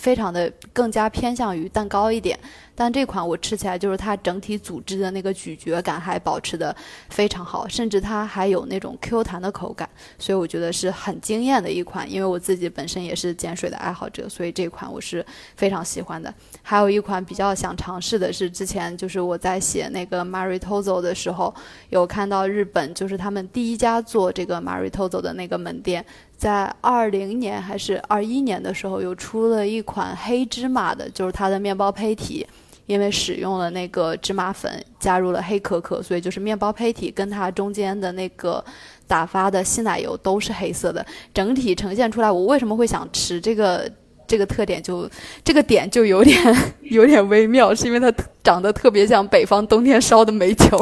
B: 非常的更加偏向于蛋糕一点。但这款我吃起来就是它整体组织的那个咀嚼感还保持的非常好，甚至它还有那种 Q 弹的口感，所以我觉得是很惊艳的一款。因为我自己本身也是碱水的爱好者，所以这款我是非常喜欢的。还有一款比较想尝试的是，之前就是我在写那个 Maritozo 的时候，有看到日本就是他们第一家做这个 Maritozo 的那个门店，在二零年还是二一年的时候，又出了一款黑芝麻的，就是它的面包胚体。因为使用了那个芝麻粉，加入了黑可可，所以就是面包胚体跟它中间的那个打发的稀奶油都是黑色的，整体呈现出来。我为什么会想吃这个？这个特点就这个点就有点 有点微妙，是因为它长得特别像北方冬天烧的煤球，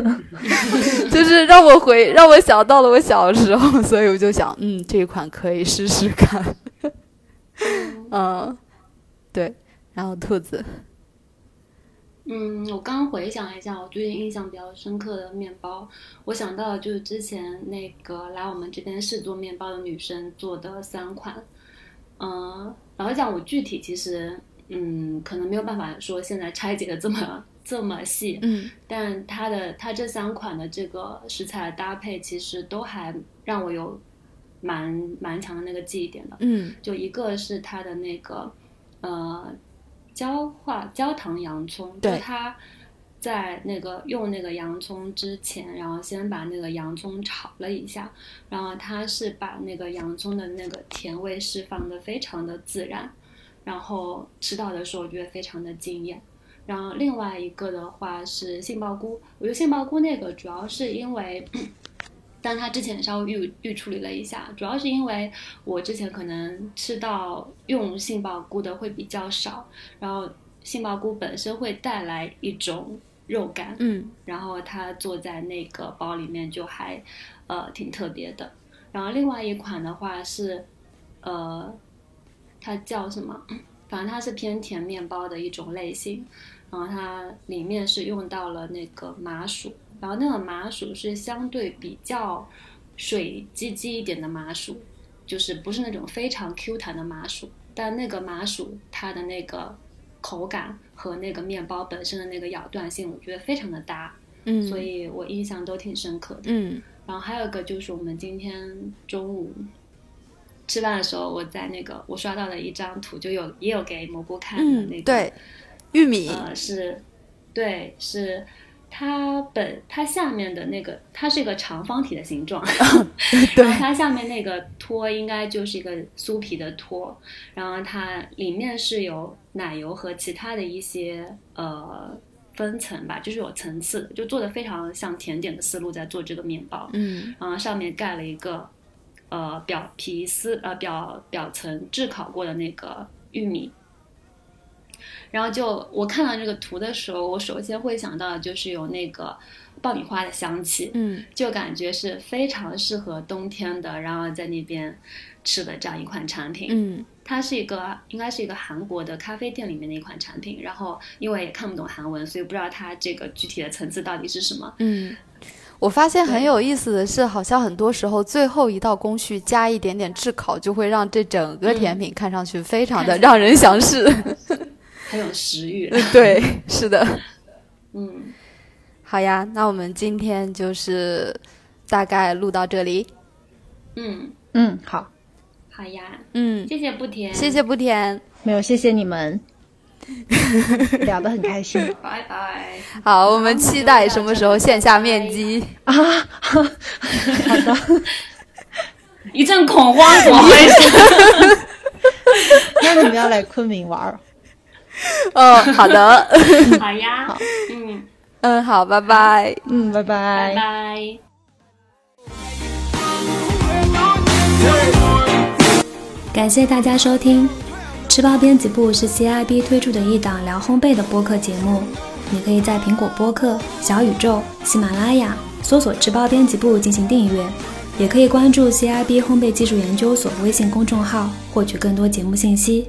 B: 就是让我回让我想到了我小时候，所以我就想，嗯，这一款可以试试看。嗯，对，然后兔子，
D: 嗯，我刚回想一下，我最近印象比较深刻的面包，我想到的就是之前那个来我们这边试做面包的女生做的三款。嗯，老实讲，我具体其实，嗯，可能没有办法说现在拆解的这么这么细，
B: 嗯，
D: 但它的它这三款的这个食材的搭配，其实都还让我有蛮蛮强的那个记忆点的，
B: 嗯。
D: 就一个是它的那个呃焦化焦糖洋葱，就
B: 对
D: 它在那个用那个洋葱之前，然后先把那个洋葱炒了一下，然后它是把那个洋葱的那个甜味释放的非常的自然，然后吃到的时候我觉得非常的惊艳。然后另外一个的话是杏鲍菇，我觉得杏鲍菇那个主要是因为，但它之前稍微预预处理了一下，主要是因为我之前可能吃到用杏鲍菇的会比较少，然后杏鲍菇本身会带来一种肉感，
B: 嗯
D: 然后它做在那个包里面就还呃挺特别的。然后另外一款的话是呃，它叫什么？反正它是偏甜面包的一种类型。然后它里面是用到了那个麻薯，然后那个麻薯是相对比较水唧唧一点的麻薯，就是不是那种非常 Q 弹的麻薯，但那个麻薯它的那个口感和那个面包本身的那个咬断性，我觉得非常的搭，
B: 嗯，
D: 所以我印象都挺深刻的。
B: 嗯
D: 然后还有一个就是我们今天中午吃饭的时候，我在那个我刷到了一张图，就有也有给蘑菇看的那个，
B: 嗯，对，玉米，
D: 呃，是，对，是它本它下面的那个，它是一个长方体的形状，
B: 对
D: 然后它下面那个托应该就是一个酥皮的托，然后它里面是有奶油和其他的一些呃分层吧，就是有层次的，就做的非常像甜点的思路在做这个面包，
B: 嗯
D: 然后上面盖了一个呃表皮丝呃表表层炙烤过的那个玉米。然后就我看到这个图的时候，我首先会想到的就是有那个爆米花的香气，
B: 嗯
D: 就感觉是非常适合冬天的，然后在那边吃的这样一款产品。
B: 嗯
D: 它是一个应该是一个韩国的咖啡店里面的一款产品，然后因为也看不懂韩文，所以不知道它这个具体的层次到底是什么。
B: 嗯。我发现很有意思的是，好像很多时候最后一道工序加一点点炙烤，就会让这整个甜品看上去非常的让人想试。
D: 很有食欲。
B: 对，是的。
D: 嗯，
B: 好呀，那我们今天就是大概录到这里。
D: 嗯，
A: 嗯，好，
D: 好呀，
B: 嗯，
D: 谢谢不甜，
B: 谢谢不甜。
A: 没有，谢谢你们，聊得很开心
E: 拜拜。
B: 好，我们期待什么时候线下面基。
A: 啊。好的，
D: 一阵恐慌，怎么回事？
A: 那你们要来昆明玩儿？
B: 哦，好的。
D: 好呀，嗯，
B: 嗯，好，拜拜。
A: 嗯，拜
D: 拜
A: 拜。
D: 拜。感谢大家收听，《吃包编辑部》是 CIB 推出的一档聊烘焙的播客节目。你可以在苹果播客、小宇宙、喜马拉雅搜索“吃包编辑部”进行订阅，也可以关注 CIB 烘焙技术研究所微信公众号，获取更多节目信息。